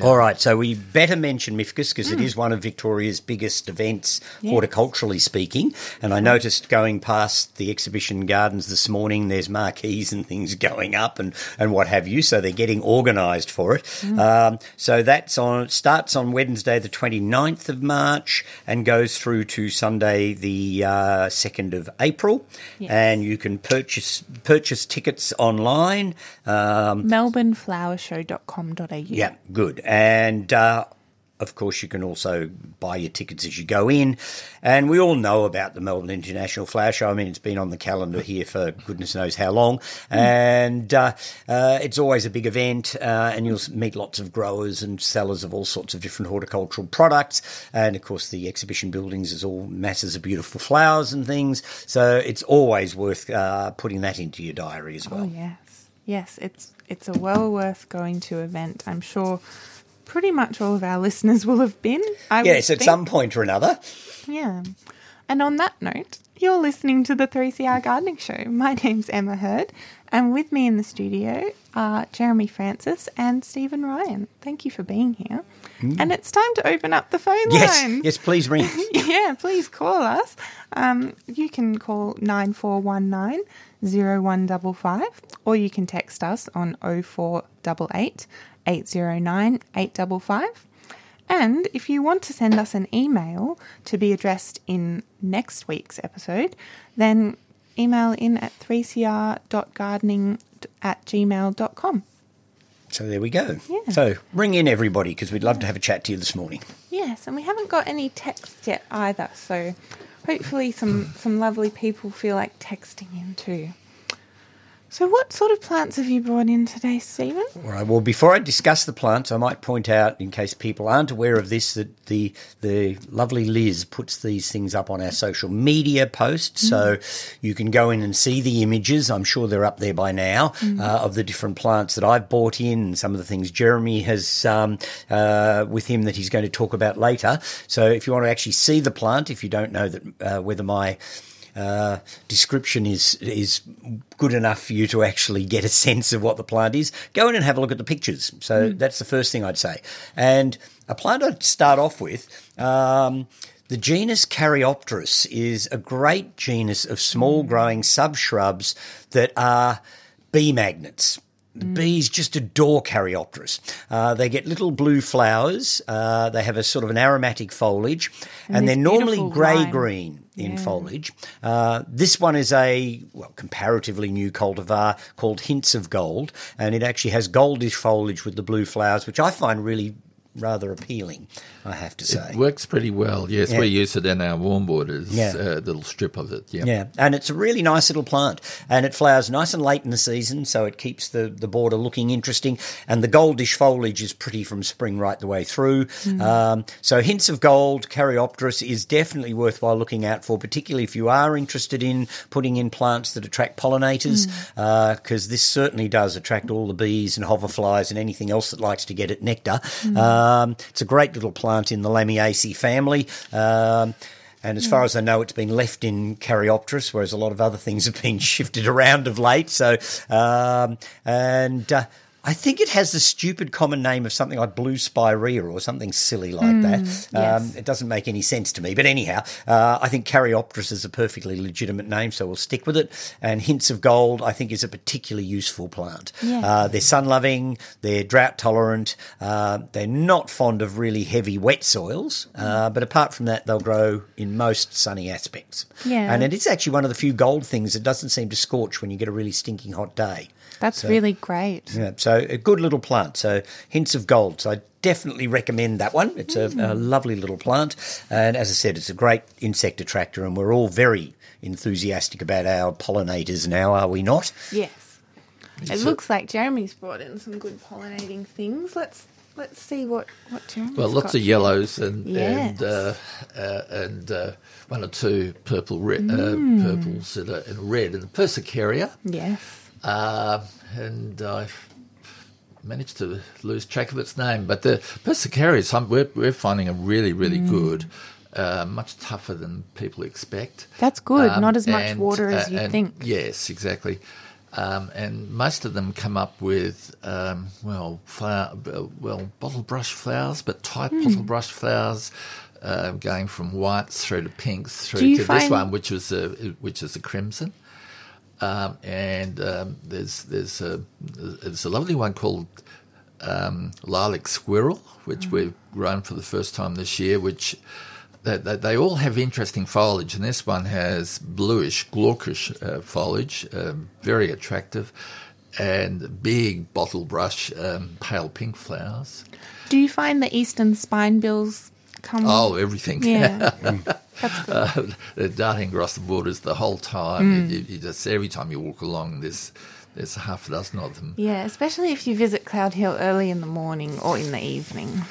All right, so we better mention MIFGUS because it is one of Victoria's biggest events, horticulturally speaking. And I noticed going past the exhibition gardens this morning, there's marquees and things going up and, and what have you. So they're getting organised for it. Um, so that's on starts on Wednesday, the 29th of March, and goes through to Sunday, the uh, 2nd of April. And you can purchase purchase tickets online. Um, melbourneflowershow.com.au. yeah, good. And uh, of course, you can also buy your tickets as you go in. And we all know about the Melbourne International Flower Show. I mean, it's been on the calendar here for goodness knows how long. And uh, uh, it's always a big event, uh, and you'll meet lots of growers and sellers of all sorts of different horticultural products. And of course, the exhibition buildings is all masses of beautiful flowers and things. So it's always worth uh, putting that into your diary as well. Oh yes, yes. It's it's a well worth going to event. I'm sure. Pretty much all of our listeners will have been. I Yes, at think. some point or another. Yeah. And on that note, you're listening to the 3CR Gardening Show. My name's Emma Hurd, and with me in the studio are Jeremy Francis and Stephen Ryan. Thank you for being here. And it's time to open up the phone Mm. Yes, lines. yes, please ring. yeah, please call us. Um, you can call 9419 0155 or you can text us on 0488 809 855. And if you want to send us an email to be addressed in next week's episode, then email in at 3cr.gardening at gmail.com. So there we go. Yeah. So ring in everybody because we'd love to have a chat to you this morning. Yes, and we haven't got any text yet either, so hopefully some, some lovely people feel like texting in too. So, what sort of plants have you brought in today, Stephen? All right. Well, before I discuss the plants, I might point out, in case people aren't aware of this, that the the lovely Liz puts these things up on our social media posts, so you can go in and see the images. I'm sure they're up there by now uh, of the different plants that I've bought in, and some of the things Jeremy has um, uh, with him that he's going to talk about later. So, if you want to actually see the plant, if you don't know that uh, whether my uh, description is is good enough for you to actually get a sense of what the plant is, go in and have a look at the pictures. So that's the first thing I'd say. And a plant I'd start off with. Um, the genus Caryopteris is a great genus of small growing subshrubs that are bee magnets. The bees just adore Caryopteris. Uh, they get little blue flowers. Uh, they have a sort of an aromatic foliage, and, they're normally grey green in Yeah. foliage. Uh, this one is a well comparatively new cultivar called Hints of Gold, and it actually has goldish foliage with the blue flowers, which I find really rather appealing. I have to say. It works pretty well. Yes, Yeah. we use it in our warm borders. Yeah. uh, little strip of it. Yeah. Yeah, and it's a really nice little plant, and it flowers nice and late in the season, so it keeps the, the border looking interesting. And the goldish foliage is pretty from spring right the way through. Um, so hints of gold, Caryopteris is definitely worthwhile looking out for, particularly if you are interested in putting in plants that attract pollinators, because this certainly does attract all the bees and hoverflies and anything else that likes to get at nectar. Um, it's a great little plant in the Lamiaceae family. Um, and as far as I know, it's been left in Caryopteris, whereas a lot of other things have been shifted around of late. So, um, and uh, I think it has the stupid common name of something like blue spirea or something silly like that. Um, yes. it doesn't make any sense to me. But anyhow, uh, I think Caryopteris is a perfectly legitimate name, so we'll stick with it. And Hints of Gold, I think, is a particularly useful plant. Uh, they're sun loving, they're drought tolerant, uh, they're not fond of really heavy wet soils, uh, but apart from that, they'll grow in most sunny aspects. Yeah. And it is actually one of the few gold things that doesn't seem to scorch when you get a really stinking hot day. That's really great. Yeah, so a good little plant. So hints of gold. So I definitely recommend that one. It's a, a lovely little plant, and as I said, it's a great insect attractor, and we're all very enthusiastic about our pollinators now, are we not? Yes. It It's a- looks like Jeremy's brought in some good pollinating things. Let's let's see what what Jeremy's Well, lots got. of yellows and Yes. and uh, uh, and uh, one or two purple re- Mm. uh, purples and, a, and red and the persicaria. Yes. Uh, and I managed to lose track of its name. But the Persicaria, some we're, we're finding are really, really Mm. good. Uh, much tougher than people expect. That's good. Um, Not as much and, water as uh, and- think. Yes, exactly. Um, and most of them come up with um, well, flower, well, bottle brush flowers, but tight Hmm. bottle brush flowers, uh, going from whites through to pinks through you to this one, which was a which is a crimson. Um, and um, there's there's a there's a lovely one called um, lilac squirrel, which we've grown for the first time this year. Which they, they, they all have interesting foliage, and this one has bluish, glaucish uh, foliage, um, very attractive, and big bottle brush, um, pale pink flowers. Do you find the eastern spinebills come? Oh, everything! yeah. uh, they're darting across the borders the whole time. Mm. You, you just every time you walk along, there's there's half a dozen of them. Yeah, especially if you visit Cloudehill early in the morning or in the evening.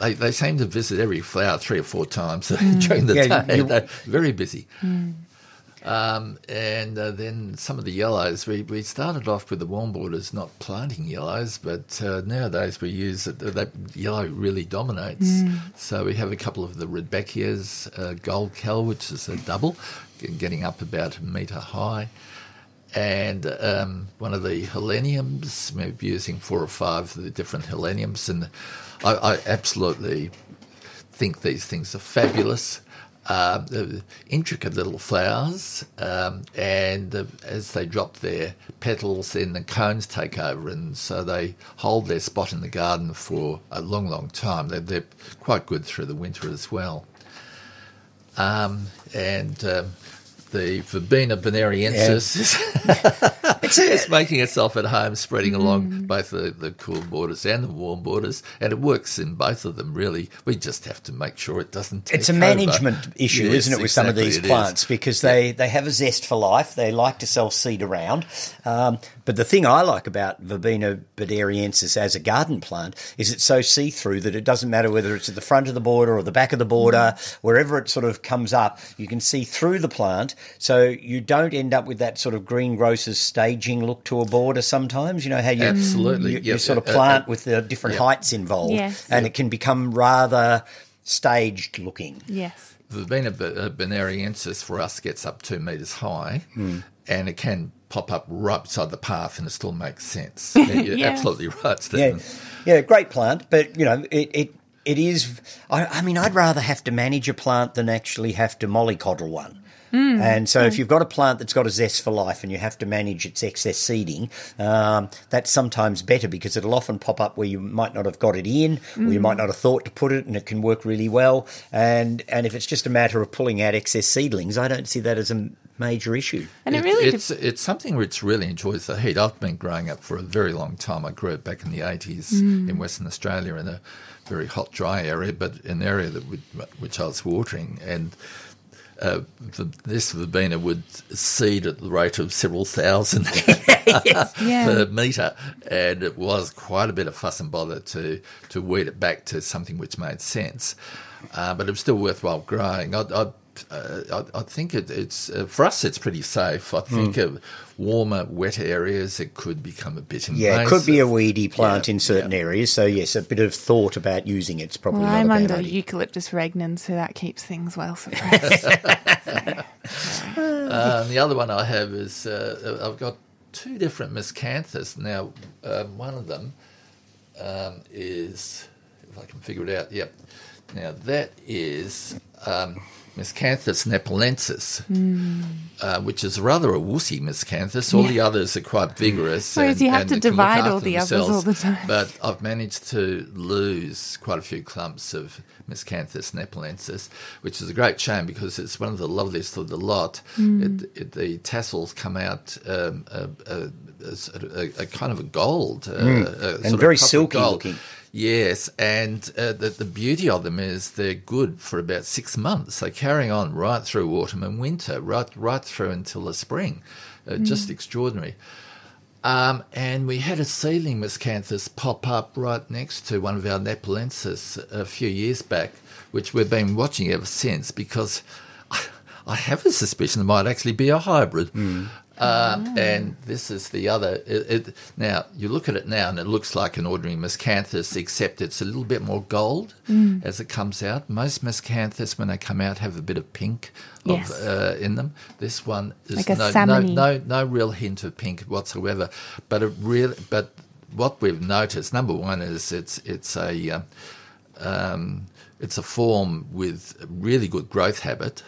They, they seem to visit every flower three or four times mm. during the Yeah, day. you- They're very busy. Mm. Um, and uh, then some of the yellows, we, we started off with the warm borders not planting yellows, but uh, nowadays we use it, that yellow really dominates. So we have a couple of the Rudbeckias, uh, Goldquelle, which is a double, getting up about a metre high. And um, one of the heleniums, maybe using four or five of the different heleniums. And I, I absolutely think these things are fabulous. Uh, the intricate little flowers, um, and uh, as they drop their petals, then the cones take over, and so they hold their spot in the garden for a long, long time. They're, they're quite good through the winter as well. Um, and um, the Verbena bonariensis is, is making itself at home, spreading along both the, the cool borders and the warm borders, and it works in both of them. Really, we just have to make sure it doesn't. It's a over. management issue, Yes, isn't it, with some of these it is. plants because they, they have a zest for life. They like to self seed around. Um, but the thing I like about Verbena bonariensis as a garden plant is it's so see through that it doesn't matter whether it's at the front of the border or the back of the border, wherever it sort of comes up, you can see through the plant. So you don't end up with that sort of greengrocer's staging look to a border sometimes. You know how you, Absolutely. you, you sort of Uh, uh, plant with the different yep. heights involved. Yes. And it can become rather staged looking. Yes. Verbena uh, bonariensis for us gets up two metres high, and it can pop up right beside the path, and it still makes sense. Yeah, You're Yeah. absolutely right, Yeah, Stephen. yeah, great plant, but you know it. it it is. I, I mean, I'd rather have to manage a plant than actually have to mollycoddle one. Hmm. And so, if hmm. you've got a plant that's got a zest for life and you have to manage its excess seeding, um, that's sometimes better because it'll often pop up where you might not have got it in, or you hmm. might not have thought to put it, and it can work really well. And and if it's just a matter of pulling out excess seedlings, I don't see that as a major issue. And it, It- really it's it's something which really enjoys the heat. I've been growing up for a very long time. I grew it back in the eighties in Western Australia in a very hot, dry area, but an area that would, which I was watering and. Uh, the, this verbena would seed at the rate of several thousand Yeah. per metre, and it was quite a bit of fuss and bother to to weed it back to something which made sense. Uh, but it was still worthwhile growing. I, I, uh, I, I think it, it's uh, for us. It's pretty safe. I think of warmer, wetter areas, it could become a bit invasive. Yeah, it could be a weedy plant Yeah, in certain yeah. areas. So yes, a bit of thought about using it's probably well, not I'm a bad under idea. eucalyptus regnans, so that keeps things well suppressed. Uh, and the other one I have is uh, I've got two different miscanthus. Now, um, one of them um, is, if I can figure it out, yep. Now, that is um, Miscanthus nepalensis, uh, which is rather a wussy miscanthus. All the others are quite vigorous. Whereas you have to they can look divide all the others all the time. But I've managed to lose quite a few clumps of Miscanthus nepalensis, which is a great shame because it's one of the loveliest of the lot. Mm. It, it, the tassels come out um, a, a, a, a, a kind of a gold, uh, a Mm. And sort very copper silky gold. looking. Yes, and uh, the, the beauty of them is they're good for about six months. They're carrying on right through autumn and winter, right right through until the spring. Uh, Just extraordinary. Um, and we had a seedling miscanthus pop up right next to one of our nepalensis a few years back, which we've been watching ever since because I, I have a suspicion it might actually be a hybrid. Um, and this is the other. It, it, now you look at it now, and it looks like an ordinary miscanthus, except it's a little bit more gold as it comes out. Most miscanthus, when they come out, have a bit of pink of, Yes. uh, in them. This one is Like no, no, salmony. no, no real hint of pink whatsoever. But it really, but what we've noticed, number one, is it's it's a um, it's a form with really good growth habit.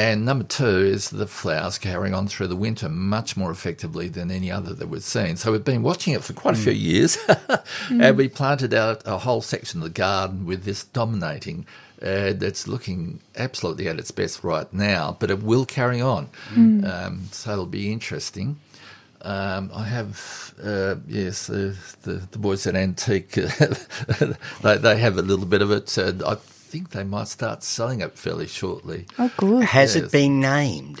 And number two is the flowers carrying on through the winter much more effectively than any other that we've seen. So we've been watching it for quite a few years, and we planted out a whole section of the garden with this dominating. Uh, that's looking absolutely at its best right now, but it will carry on. Um, so it'll be interesting. Um, I have, uh, yes, uh, the, the boys at Antique, they, they have a little bit of it. And I think they might start selling it fairly shortly. oh, good. Has Yes. it been named?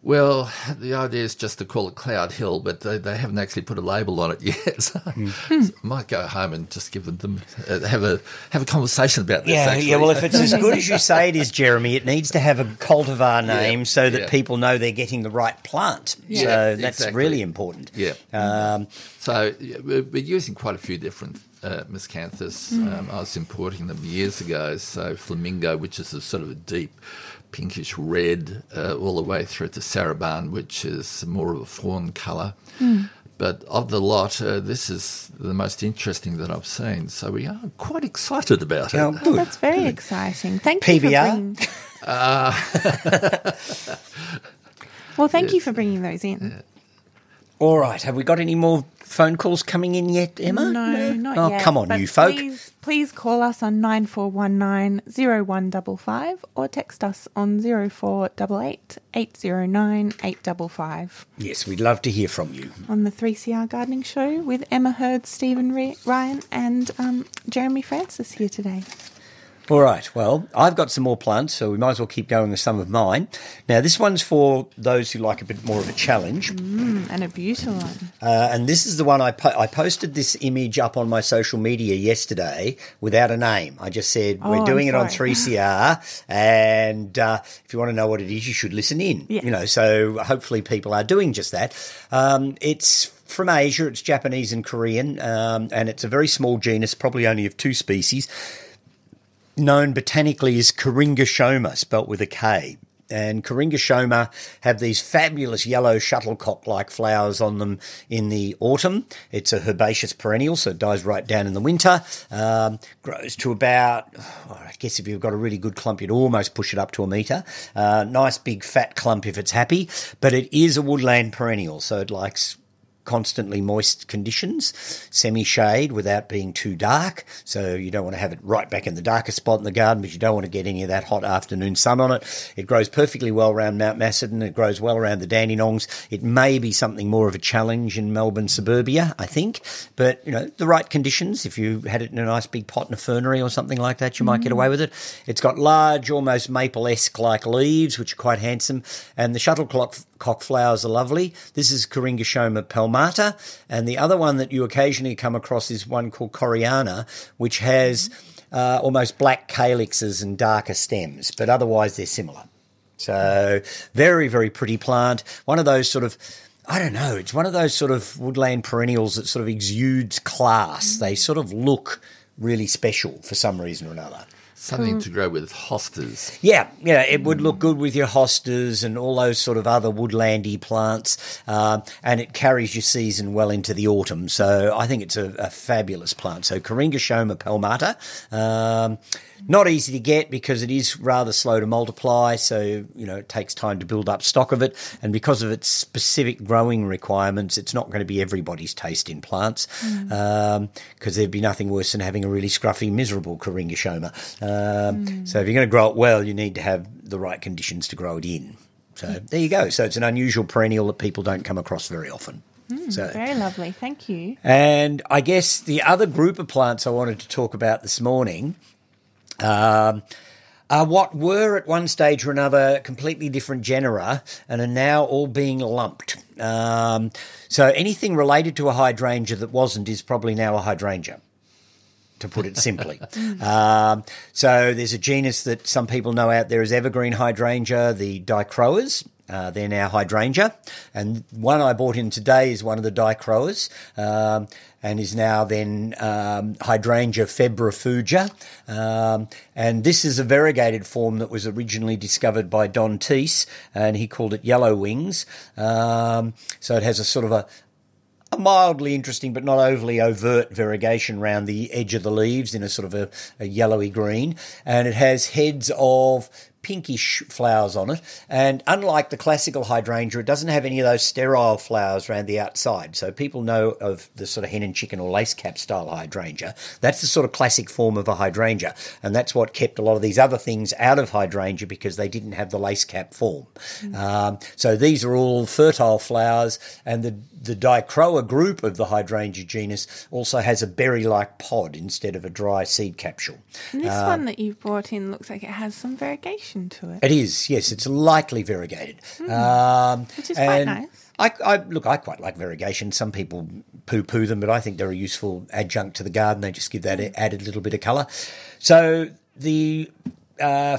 Well, the idea is just to call it Cloudehill, but they, they haven't actually put a label on it yet. So, Hmm. so I might go home and just give them uh, have a have a conversation about this. Yeah, actually. yeah. Well, if it's as good as you say it is, Jeremy, it needs to have a cultivar name so that yeah. people know they're getting the right plant. Yeah, so that's exactly. really important. Yeah. Um, So yeah, we're we're using quite a few different uh, miscanthus. Um, I was importing them years ago. So flamingo, which is a sort of a deep pinkish red, uh, all the way through to sarabande, which is more of a fawn colour. But of the lot, uh, this is the most interesting that I've seen. So we are quite excited about it. oh, Oh, that's very exciting. Thank you for PBR? bringing. well, thank you for bringing those in. All right. Have we got any more phone calls coming in yet, Emma? No, not oh, yet. come on, but you folk. Please, please call us on 9419 or text us on 0488 809 855 Yes, we'd love to hear from you. on the 3CR Gardening Show with Emma Hurd, Stephen Ryan, and um, Jeremy Francis here today. All right. Well, I've got some more plants, so we might as well keep going with some of mine. Now, this one's for those who like a bit more of a challenge. And a beautiful one. Uh, and this is the one I, po- I posted this image up on my social media yesterday without a name. I just said, Oh, we're doing it on 3CR. And uh, if you want to know what it is, you should listen in. You know, so hopefully people are doing just that. Um, it's from Asia, it's Japanese and Korean, um, and it's a very small genus, probably only of two species. Known botanically as Kirengeshoma, spelt with a K. And Kirengeshoma have these fabulous yellow shuttlecock-like flowers on them in the autumn. It's a herbaceous perennial, so it dies right down in the winter. Um, grows to about, oh, I guess if you've got a really good clump, you'd almost push it up to a metre. Uh, nice big fat clump if it's happy, but it is a woodland perennial, so it likes constantly moist conditions, semi shade without being too dark. So you don't want to have it right back in the darkest spot in the garden, but you don't want to get any of that hot afternoon sun on it. It grows perfectly well around Mount Macedon. It grows well around the Dandenongs. It may be something more of a challenge in Melbourne suburbia, I think. But, you know, the right conditions, if you had it in a nice big pot in a fernery or something like that, you might get mm. away with it. It's got large, almost maple-esque like leaves, which are quite handsome. And the shuttlecock cock flowers are lovely. This is Kirengeshoma palmata, and the other one that you occasionally come across is one called koreana, which has uh, almost black calyxes and darker stems, but otherwise they're similar. So very, very pretty plant. One of those sort of I don't know. It's one of those sort of woodland perennials that sort of exudes class. They sort of look really special for some reason or another. Something to grow with hostas. Yeah, yeah, it would look good with your hostas and all those sort of other woodlandy plants, um, and it carries your season well into the autumn. So I think it's a, a fabulous plant. So Kirengeshoma palmata. Um, not easy to get because it is rather slow to multiply, so you know it takes time to build up stock of it, and because of its specific growing requirements, it's not going to be everybody's taste in plants. Mm. Um, because there'd be nothing worse than having a really scruffy, miserable Kirengeshoma. Um, mm. So if you're going to grow it well, you need to have the right conditions to grow it in. So there you go. So it's an unusual perennial that people don't come across very often. Mm, so Very lovely. Thank you. and I guess the other group of plants I wanted to talk about this morning um, are what were at one stage or another completely different genera and are now all being lumped. Um, so anything related to a hydrangea that wasn't is probably now a hydrangea. To put it simply, um, so there's a genus that some people know out there as evergreen hydrangea, the dichroas. Uh, they're now hydrangea, and one I bought in today is one of the dichroas, um, and is now then um, hydrangea febrifuga. Um, and this is a variegated form that was originally discovered by Don Teese, and he called it yellow wings. Um, so it has a sort of a, a mildly interesting but not overly overt variegation around the edge of the leaves in a sort of a, a yellowy green. And it has heads of pinkish flowers on it. And unlike the classical hydrangea, it doesn't have any of those sterile flowers around the outside. So people know of the sort of hen and chicken or lace cap style hydrangea. That's the sort of classic form of a hydrangea. And that's what kept a lot of these other things out of hydrangea because they didn't have the lace cap form. Um, so these are all fertile flowers and the the Dichroa group of the hydrangea genus also has a berry-like pod instead of a dry seed capsule. And this one that you've brought in looks like it has some variegation to it. It is, yes, it's lightly variegated, um, Which is quite and nice. I, I look, I quite like variegation. Some people poo-poo them, but I think they're a useful adjunct to the garden. They just give that added little bit of colour. So the uh,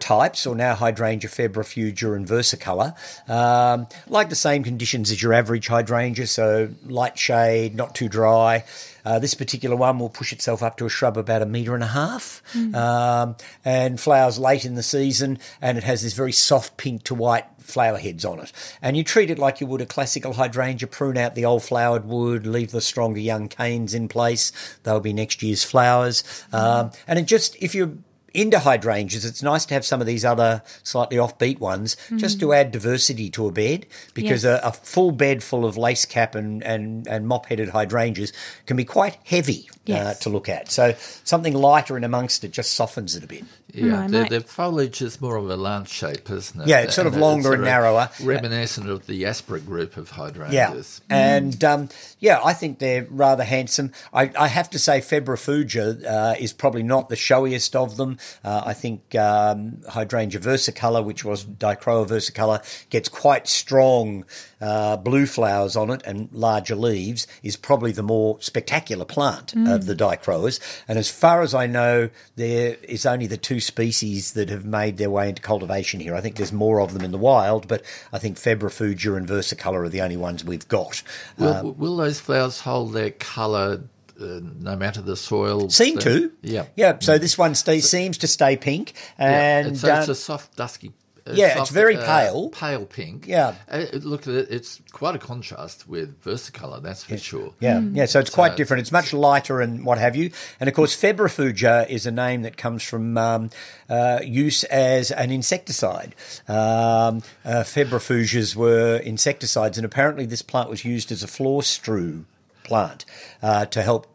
types, or now hydrangea febrifuga and versicolor, um, like the same conditions as your average hydrangea, so light shade, not too dry. Uh, this particular one will push itself up to a shrub about a metre and a half um, and flowers late in the season, and it has this very soft pink to white flower heads on it. And you treat it like you would a classical hydrangea, prune out the old flowered wood, leave the stronger young canes in place. They'll be next year's flowers. Um, and it just, if you're into hydrangeas, it's nice to have some of these other slightly offbeat ones just to add diversity to a bed because Yes. a, a full bed full of lace cap and, and, and mop headed hydrangeas can be quite heavy uh, to look at. So something lighter in amongst it just softens it a bit. Yeah, I the, the foliage is more of a lance shape, isn't it? Yeah, it's sort of longer sort and narrower. Reminiscent of the Aspera group of hydrangeas. Yeah, hydrangeas. and um, yeah, I think they're rather handsome. I, I have to say, Febrifuga uh, is probably not the showiest of them. Uh, I think um, Hydrangea versicolor, which was Dichroa versicolor, gets quite strong uh, blue flowers on it and larger leaves. Is probably the more spectacular plant of the Dichroas. And as far as I know, there is only the two species that have made their way into cultivation here. I think there's more of them in the wild, but I think Febrifuga and Versicolor are the only ones we've got. Will, will those flowers hold their colour uh, no matter the soil. Seem so- to. Yeah. Yeah. So this one stay, seems to stay pink. Yeah, And it's, so it's uh, a soft, dusky. uh, Yeah, it's very uh, pale. pale pink. Yeah. Uh, it- look, it- it's quite a contrast with Versicolor, that's for sure. Yeah, yeah. So it's quite So different. It's much lighter and what have you. And of course, febrifuga is a name that comes from um, uh, use as an insecticide. Um, uh, febrifugas were insecticides, and apparently this plant was used as a floor strew plant uh, to help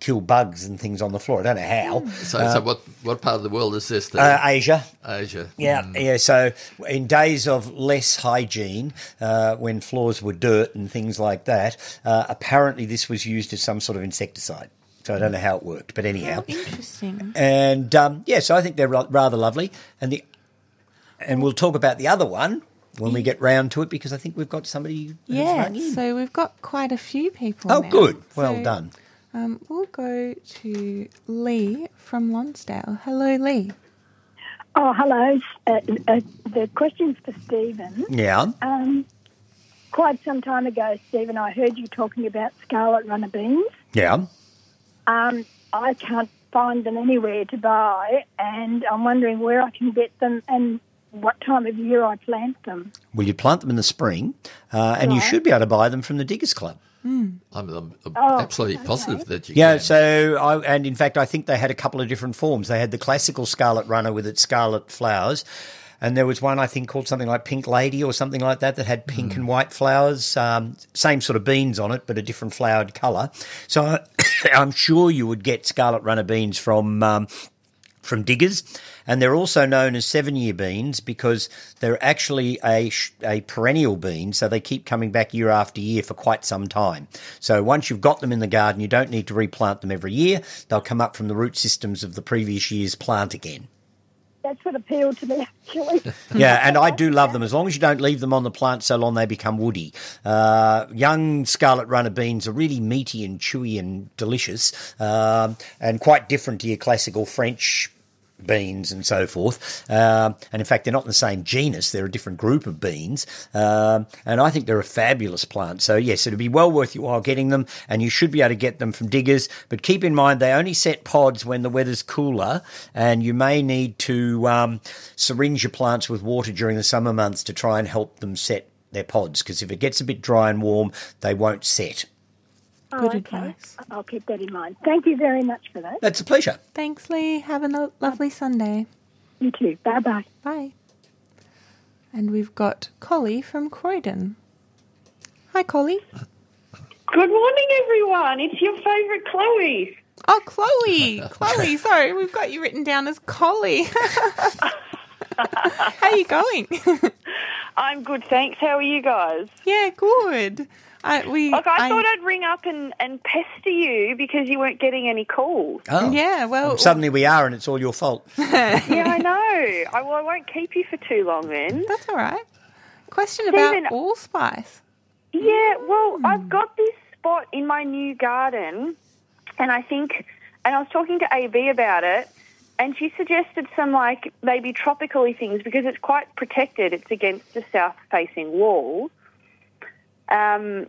kill bugs and things on the floor. I don't know how. So, so what, what part of the world is this? Then? Uh, Asia. Asia. Yeah, Mm. yeah. So in days of less hygiene, uh, when floors were dirt and things like that, uh, apparently this was used as some sort of insecticide. So I don't know how it worked, but anyhow. Interesting. And um, yeah, so I think they're ra- rather lovely. And the and we'll talk about the other one when we get round to it because I think we've got somebody. Yeah, so we've got quite a few people. Oh, now. good. Well So, done. Um, we'll go to Lee from Lonsdale. Hello, Lee. Oh, hello. Uh, uh, the question's for Stephen. Yeah. Um, quite some time ago, Stephen, I heard you talking about scarlet runner beans. Yeah. Um, I can't find them anywhere to buy, and I'm wondering where I can get them and what time of year I plant them. Well, you plant them in the spring, uh, and you Right. should be able to buy them from the Diggers Club. I'm, I'm Oh, absolutely positive that you can. Yeah, can. so I, and in fact, I think they had a couple of different forms. They had the classical scarlet runner with its scarlet flowers, and there was one I think called something like Pink Lady or something like that that had pink and white flowers, um, same sort of beans on it, but a different flowered colour. So I'm sure you would get scarlet runner beans from. Um, from diggers, and they're also known as seven-year beans because they're actually a a perennial bean, so they keep coming back year after year for quite some time. So once you've got them in the garden, you don't need to replant them every year; they'll come up from the root systems of the previous year's plant again. That's what appealed to me, actually. Yeah, and I do love them as long as you don't leave them on the plant so long they become woody. Uh, young scarlet runner beans are really meaty and chewy and delicious, um, and quite different to your classical French beans and so forth. Um, and in fact, they're not in the same genus; they're a different group of beans. Um, and I think they're a fabulous plant. So yes, it'd be well worth your while getting them, and you should be able to get them from diggers. But keep in mind they only set pods when the weather's cooler, and you may need to um, syringe your plants with water during the summer months to try and help them set their pods. Because if it gets a bit dry and warm, they won't set. Oh, Good okay. advice. I'll keep that in mind. Thank you very much for that. That's a pleasure. Thanks, Lee. Have a no- lovely oh. Sunday. You too. Bye bye. Bye. And we've got Collie from Croydon. Hi, Collie. Good morning, everyone. It's your favourite Chloe. Oh, Chloe. Chloe, sorry, we've got you written down as Collie. How are you going? I'm good, thanks. How are you guys? yeah, good. I, we, Look, I, thought I'd ring up and, and pester you because you weren't getting any calls. Oh, Yeah, well, Suddenly we are, and it's all your fault. yeah, I know. I, well, I won't keep you for too long then. that's all right. Question Stephen- about allspice. Yeah, well, hmm. I've got this spot in my new garden, and I think, and I was talking to AB about it, and she suggested some like maybe tropically things because it's quite protected. It's against the south-facing wall. Um,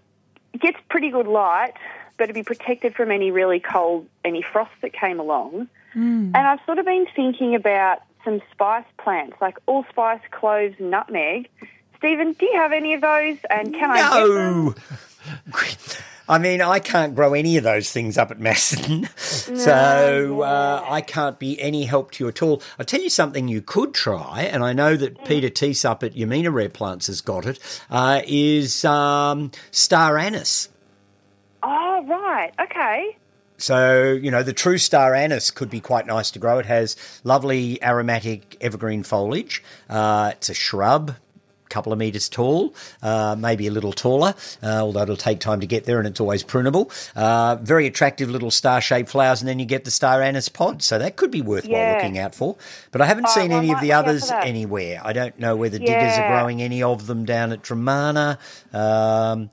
it gets pretty good light, but it'd be protected from any really cold, any frost that came along. And I've sort of been thinking about some spice plants, like allspice, cloves, nutmeg. Stephen, do you have any of those? And can I get them? No. I mean, I can't grow any of those things up at Macedon, so uh, I can't be any help to you at all. I'll tell you something you could try, and I know that Peter Teese up at Yamina Rare Plants has got it. Uh, is um, star anise. Oh, right. Okay. So, you know, the true star anise could be quite nice to grow. It has lovely aromatic evergreen foliage. Uh, it's a shrub, couple of metres tall, uh, maybe a little taller, uh, although it'll take time to get there and it's always prunable. Uh, very attractive little star shaped flowers, and then you get the star anise pod. So that could be worthwhile Yeah. looking out for. But I haven't Oh, seen well, any of the look out for others anywhere. I don't know whether diggers are growing any of them down at Dromana. Um,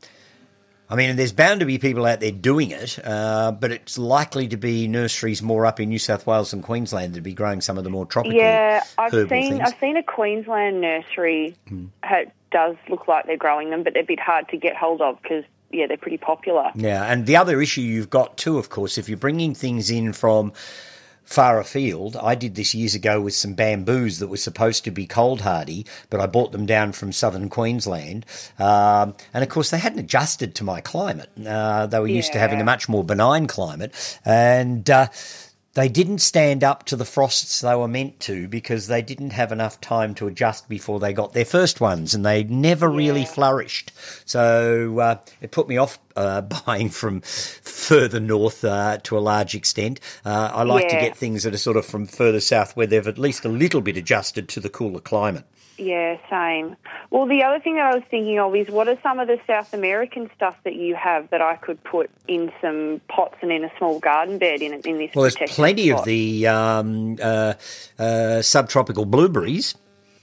I mean, there's bound to be people out there doing it, uh, but it's likely to be nurseries more up in New South Wales and Queensland that be growing some of the more tropical Yeah, I've seen things. Hmm. I've seen a Queensland nursery. ha does look like they're growing them, but they're a bit hard to get hold of because yeah, they're pretty popular. Yeah, and the other issue you've got too, of course, if you're bringing things in from far afield, I did this years ago with some bamboos that were supposed to be cold hardy, but I bought them down from southern Queensland, um, and of course they hadn't adjusted to my climate. Uh, they were used to having a much more benign climate, and. Uh, they didn't stand up to the frosts they were meant to because they didn't have enough time to adjust before they got their first ones, and they never really flourished. So uh, it put me off uh, buying from further north uh, to a large extent. Uh, I like to get things that are sort of from further south where they've at least a little bit adjusted to the cooler climate. Yeah, same. Well, the other thing that I was thinking of is what are some of the South American stuff that you have that I could put in some pots and in a small garden bed in in this. Well, there's plenty of the um, uh, uh, subtropical blueberries.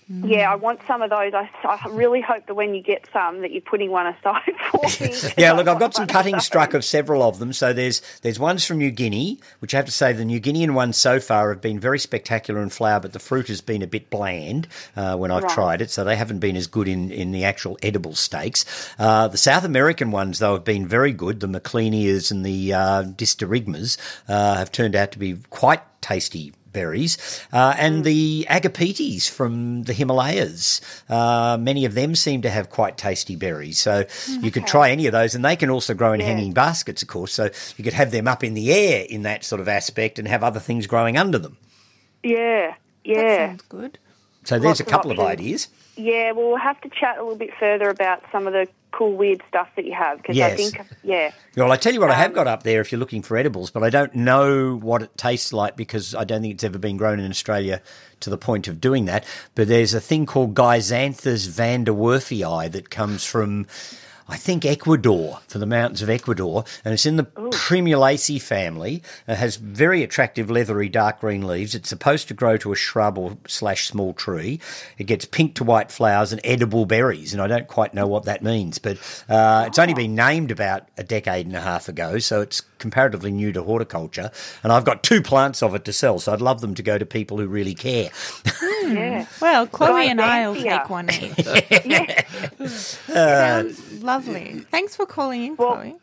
Yeah, I want some of those. I, I really hope that when you get some, that you're putting one aside for me. Yeah, look, I've got some want cutting those. struck of several of them. So there's there's ones from New Guinea, which I have to say the New Guinean ones so far have been very spectacular in flower, but the fruit has been a bit bland uh, when I've Right. tried it, so they haven't been as good in, in the actual edible stakes. Uh, the South American ones, though, have been very good. The Macleanias and the uh, Disterigmas uh, have turned out to be quite tasty berries, uh, and the agapetes from the Himalayas. Uh, many of them seem to have quite tasty berries, so you could try any of those, and they can also grow in hanging baskets, of course. So you could have them up in the air in that sort of aspect, and have other things growing under them. Yeah, That yeah. sounds good. So there's Lots a couple of options. ideas. Yeah, well, we'll have to chat a little bit further about some of the cool, weird stuff that you have because Yes. I think, yeah, Well, I tell you what, I have Um, got up there if you're looking for edibles, but I don't know what it tastes like because I don't think it's ever been grown in Australia to the point of doing that. But there's a thing called Geissanthus vanderwerffii that comes from, I think, Ecuador, for the mountains of Ecuador, and it's in the Primulaceae family. It has very attractive leathery dark green leaves. It's supposed to grow to a shrub or slash small tree. It gets pink to white flowers and edible berries, and I don't quite know what that means, but uh, it's only been named about a decade and a half ago, so it's comparatively new to horticulture. And I've got two plants of it to sell, so I'd love them to go to people who really care. yeah. Well, Chloe Guys, and I will take one each. yeah. Sounds lovely. Thanks for calling in, Well, Chloe.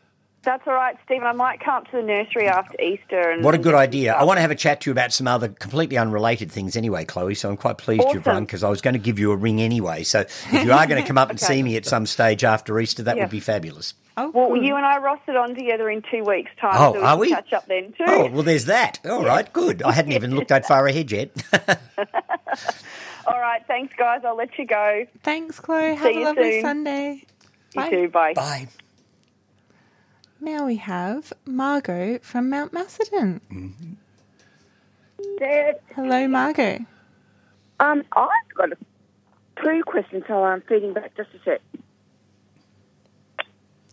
That's all right, Stephen. I might come up to the nursery after Easter. And What a good idea. I want to have a chat to you about some other completely unrelated things anyway, Chloe. So I'm quite pleased you've Awesome. rung because I was going to give you a ring anyway. So if you are going to come up and see me at some stage after Easter, that Yeah. would be fabulous. Oh, Well, good. you and I rostered on together in two weeks' time. Oh, so we are we? catch up then too. Oh, well, there's that. All right, good. I hadn't even looked that far ahead yet. All right, thanks, guys. I'll let you go. Thanks, Chloe. Have See a lovely soon. Sunday. You Bye. too. Bye. Bye. Now we have Margot from Mount Macedon. Dad, Hello, Margot. um, I've got a, two questions, so I'm feeding back just a sec.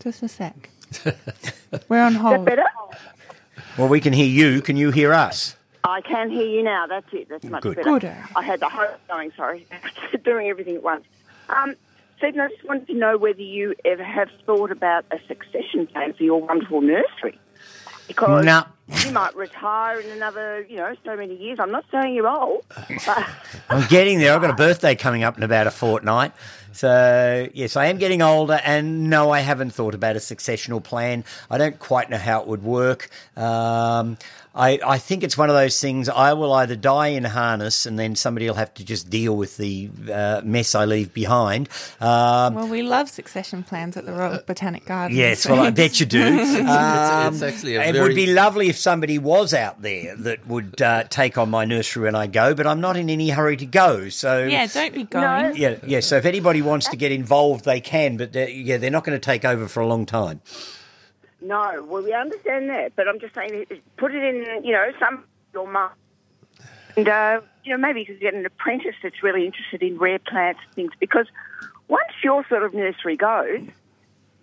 Just a sec. We're on Is that hold. better? Well, we can hear you. Can you hear us? I can hear you now. That's it. That's much Good. better. Gooder. I had the hope going, sorry, doing everything at once. Um, Stephen, I just wanted to know whether you ever have thought about a succession plan for your wonderful nursery. Because No. you might retire in another, you know, so many years. I'm not saying you're old, but I'm getting there. I've got a birthday coming up in about a fortnight. So, yes, I am getting older, and no, I haven't thought about a successional plan. I don't quite know how it would work. Um, I, I think it's one of those things I will either die in harness and then somebody will have to just deal with the uh, mess I leave behind. Um, Well, we love succession plans at the Royal Botanic Gardens. Yes, well, I bet you do. Um, it's actually a it very- would be lovely if somebody was out there that would uh, take on my nursery when I go, but I'm not in any hurry to go. So yeah, don't be going. yeah, yeah. So if anybody wants to get involved, they can, but they're, yeah, they're not going to take over for a long time. No, well, we understand that. But I'm just saying, put it in, you know, some your mum. And, uh, you know, maybe you could get an apprentice that's really interested in rare plants and things because once your sort of nursery goes,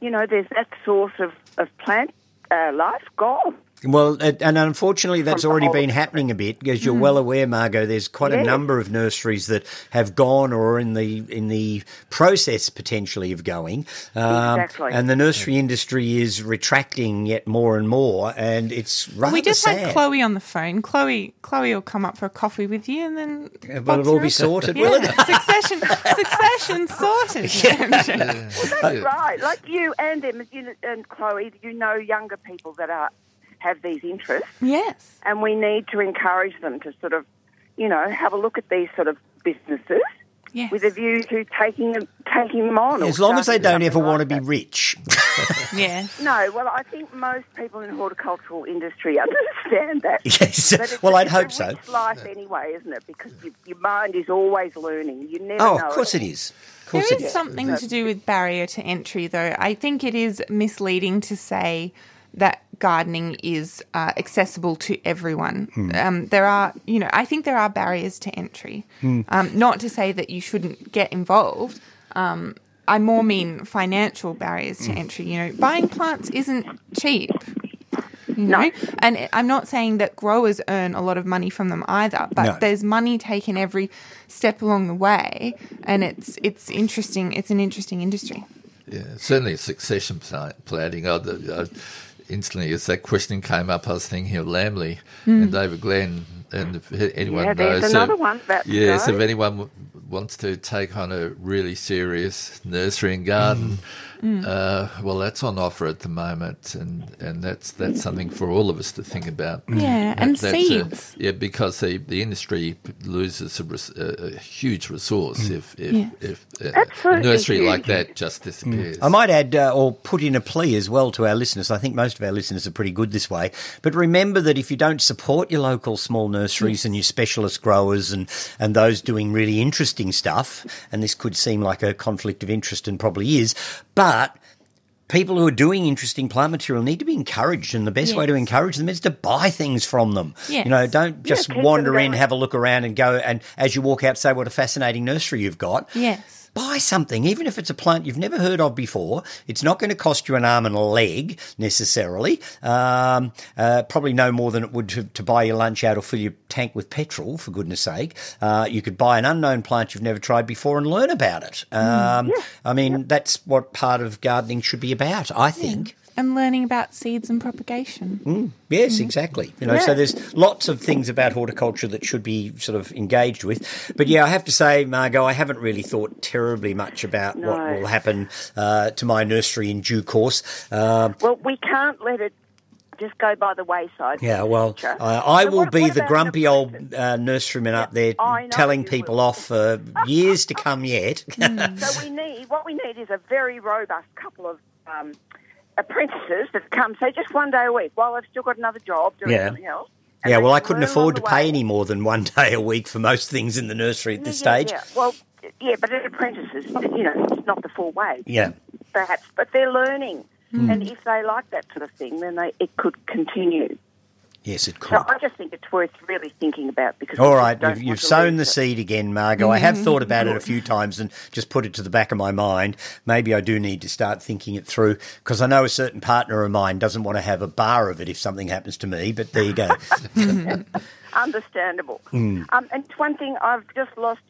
you know, there's that source of, of plant uh, life gone. Well, and and unfortunately, that's already been happening a bit, as you're mm. well aware, Margot. There's quite a number of nurseries that have gone or are in the in the process potentially of going, um, Exactly. and the nursery industry is retracting yet more and more, and it's rather we just sad. had Chloe on the phone. Chloe, Chloe will come up for a coffee with you, and then uh, Will Bob's it all be sorted? Will it? Succession, succession sorted. Yeah. well, That's right. Like you and Emma you, and Chloe, you know younger people that are have these interests, yes. and we need to encourage them to sort of, you know, have a look at these sort of businesses Yes. with a view to taking them taking them on. As long as they don't something ever want to be that. rich. yes. No, well, I think most people in the horticultural industry understand that. Yes. Well, a, I'd hope so. rich life anyway, isn't it? Because you, your mind is always learning. You never Oh, know of course it it is. Of course There it is is. something to do with barrier to entry, though. I think it is misleading to say that gardening is uh, accessible to everyone. Hmm. Um, there are, you know, I think there are barriers to entry. Hmm. Um, not to say that you shouldn't get involved. Um, I more mean financial barriers Hmm. to entry. You know, buying plants isn't cheap. You know, and I'm not saying that growers earn a lot of money from them either, but No. there's money taken every step along the way, and it's it's interesting. It's an interesting industry. Yeah, certainly succession pla- planning. I, I, instantly, as that question came up, I was thinking of Lambley and David Glenn. And if anyone Yeah, there's knows, another uh, one about to yes, go. if anyone w- wants to take on a really serious nursery and garden, uh, well, that's on offer at the moment, and, and that's that's something for all of us to think about. Yeah, and That- that's a- seeds. yeah, because the, the industry loses a, res- a, a huge resource if if, Yeah. if uh, a Absolutely nursery like that just disappears. I might add uh, or put in a plea as well to our listeners. I think most of our listeners are pretty good this way. But remember that if you don't support your local small nurseries and your specialist growers and, and those doing really interesting stuff, and this could seem like a conflict of interest and probably is, but people who are doing interesting plant material need to be encouraged, and the best way to encourage them is to buy things from them. Yes. You know, don't just them wander in, have a look around, and go. And as you walk out, say what a fascinating nursery you've got Yes. Buy something, even if it's a plant you've never heard of before. It's not going to cost you an arm and a leg necessarily. Um, uh, probably no more than it would to, to buy your lunch out or fill your tank with petrol, for goodness sake. Uh, you could buy an unknown plant you've never tried before and learn about it. Um, I mean, that's what part of gardening should be about, I think. And learning about seeds and propagation. Yes, exactly. You know, so there's lots of things about horticulture that should be sort of engaged with. But yeah, I have to say, Margot, I haven't really thought terribly much about what will happen uh, to my nursery in due course. Um, Well, we can't let it just go by the wayside. yeah, well, uh, I So will what- be what the grumpy the old uh, nurseryman up there telling people will. off for years to come yet. So we need what we need is a very robust couple of um, apprentices that come, say, just one day a week while they've still got another job doing Yeah. something else. Yeah, well, I couldn't afford to pay any more than one day a week for most things in the nursery at this Yeah, stage. Yeah. Well, yeah, but an apprentice is, you know, it's not the full way, Yeah. perhaps, but they're learning. Hmm. And if they like that sort of thing, then they, it could continue. Yes, it could. So I just think it's worth really thinking about because All we right, don't you've, you've sown the it. seed again, Margot. I have thought about it a few times and just put it to the back of my mind. Maybe I do need to start thinking it through because I know a certain partner of mine doesn't want to have a bar of it if something happens to me. But there you go. Understandable. Hmm. Um, and one thing I've just lost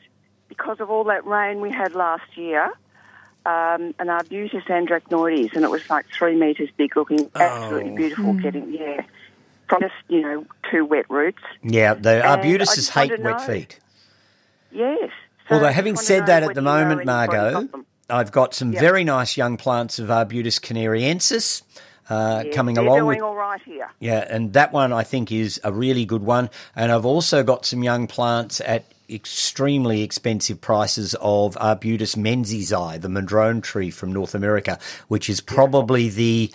because of all that rain we had last year. Um, an Arbutus andrachnoides, and it was like three metres big, looking Oh. absolutely beautiful. Getting yeah, from just you know two wet roots. yeah, the arbutuses hate wet feet. Yes. So Although, having said that, at the moment, Margot. I've got some Yeah. very nice young plants of Arbutus canariensis uh, Yeah, coming along. doing with- all right here. Yeah, and that one I think is a really good one. And I've also got some young plants at extremely expensive prices of Arbutus menziesii, the madrone tree from North America, which is probably the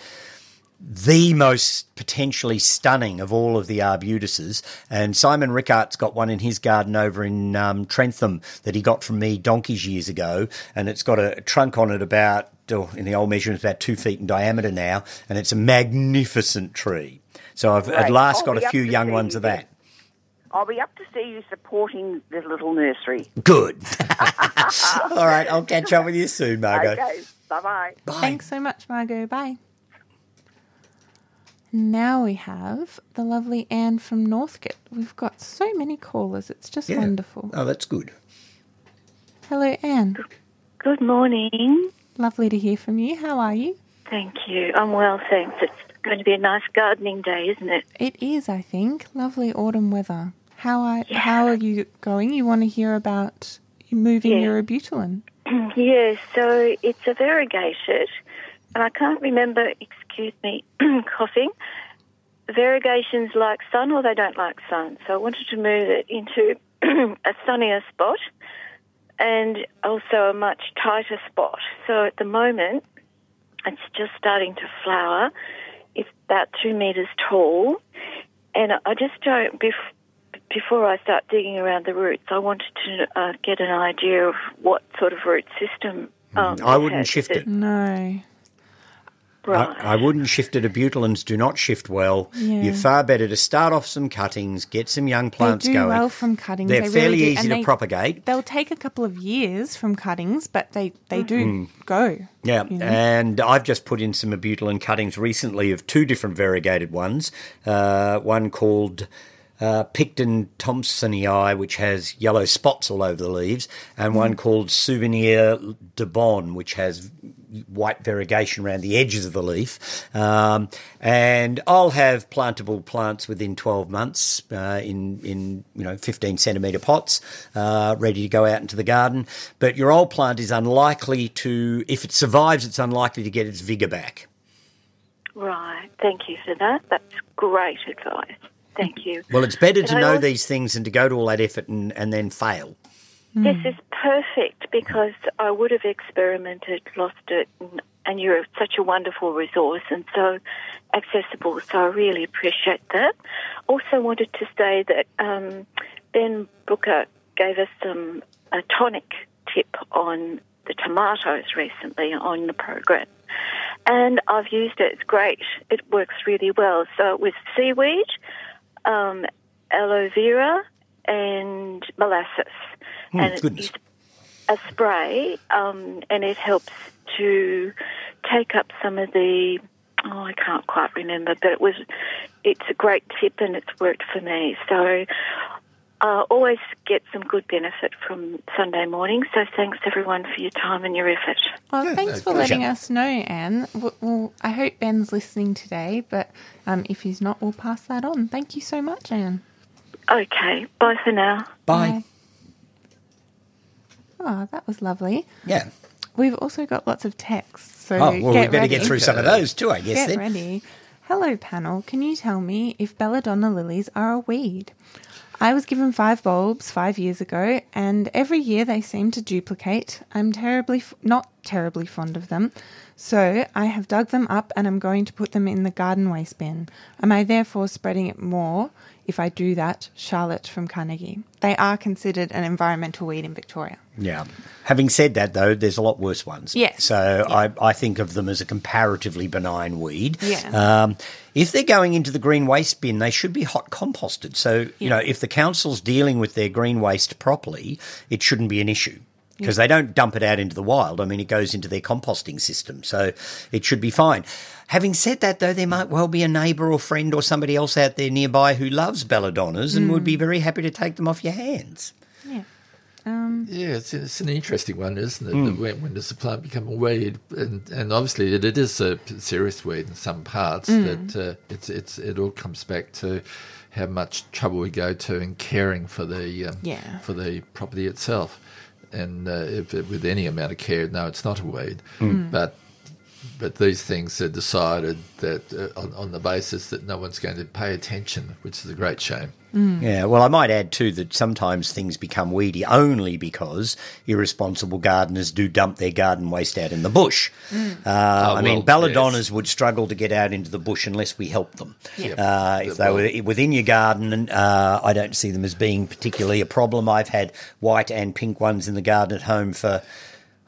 the most potentially stunning of all of the arbutuses. And Simon Rickard's got one in his garden over in um, Trentham that he got from me donkeys years ago. And it's got a trunk on it about, oh, in the old measurements, about two feet in diameter now. And it's a magnificent tree. So I've at last I'll got a few young ones you of that. I'll be up to see you supporting the little nursery. Good. all right, I'll catch up with you soon, Margot. Okay. Bye bye. Bye. Thanks so much, Margot. Bye. Now we have the lovely Anne from Northcote. We've got so many callers. It's just Yeah. wonderful. Oh, that's good. Hello, Anne. Good morning. Lovely to hear from you. How are you? Thank you. I'm well, thanks. It's going to be a nice gardening day, isn't it? It is, I think, lovely autumn weather. How are Yeah. how are you going? You want to hear about moving Yeah. your abutilon? yes, so it's a variegated, and I can't remember, excuse me, coughing. Variegations like sun or they don't like sun. So I wanted to move it into a sunnier spot and also a much tighter spot. So at the moment, it's just starting to flower. It's about two metres tall, and I just don't. Bef- before I start digging around the roots, I wanted to uh, get an idea of what sort of root system. Um, I wouldn't shift Is it. No. Right. I, I wouldn't shift it. Abutilons do not shift well. Yeah. You're far better to start off some cuttings, get some young plants going. they do going. well from cuttings. They're they fairly really easy and to propagate. They'll take a couple of years from cuttings, but they, they do Mm. go. Yeah, you know? and I've just put in some abutilon cuttings recently of two different variegated ones. Uh, one called uh, Pictum Thompsonii, which has yellow spots all over the leaves, and one called Souvenir de Bonn, which has white variegation around the edges of the leaf. Um, and I'll have plantable plants within 12 months uh, in, in you know 15 centimetre pots, uh, ready to go out into the garden. But your old plant is unlikely to, if it survives, it's unlikely to get its vigour back. Right. Thank you for that. That's great advice. Thank you. Well, it's better But to I know also- these things than to go to all that effort and, and then fail. This is perfect because I would have experimented, lost it, and, and you're such a wonderful resource and so accessible. So I really appreciate that. Also, wanted to say that um, Ben Booker gave us some a tonic tip on the tomatoes recently on the program, and I've used it. It's great. It works really well. So with seaweed, um, aloe vera, and molasses, and it's a spray, um, and it helps to take up some of the. Oh, I can't quite remember, but it was. It's a great tip, and it's worked for me. So. I always get some good benefit from Sunday morning, so thanks everyone for your time and your effort. Well, Yeah, thanks no, for pleasure. letting us know, Anne. Well, I hope Ben's listening today, but um, if he's not, we'll pass that on. Thank you so much, Anne. Okay, bye for now. Bye. Oh, that was lovely. Yeah. We've also got lots of texts, so Oh, well, we better ready. get through some of those too, I guess, Get then. ready. Hello, panel. Can you tell me if belladonna lilies are a weed? I was given five bulbs five years ago, and every year they seem to duplicate. I'm terribly, f- not terribly fond of them, so I have dug them up and I'm going to put them in the garden waste bin. Am I therefore spreading it more if I do that? Charlotte from Carnegie. They are considered an environmental weed in Victoria. Yeah. Having said that, though, there's a lot worse ones. Yes. So I, I think of them as a comparatively benign weed. Yeah. Um, if they're going into the green waste bin, they should be hot composted. So, you know, if the council's dealing with their green waste properly, it shouldn't be an issue. Because they don't dump it out into the wild. I mean, it goes into their composting system. So it should be fine. Having said that, though, there might well be a neighbour or friend or somebody else out there nearby who loves belladonnas and would be very happy to take them off your hands. Yeah, it's, it's an interesting one, isn't it? When, when does the plant become a weed? And, and obviously, it, it is a serious weed in some parts. That uh, it's it's it all comes back to how much trouble we go to in caring for the um, Yeah. for the property itself. And uh, if it, with any amount of care, no, it's not a weed. But but these things are decided that uh, on, on the basis that no one's going to pay attention, which is a great shame. Yeah, well, I might add too that sometimes things become weedy only because irresponsible gardeners do dump their garden waste out in the bush. Uh, I mean, well, belladonnas yes. would struggle to get out into the bush unless we help them. Yeah. Uh, if they were within your garden, uh, I don't see them as being particularly a problem. I've had white and pink ones in the garden at home for.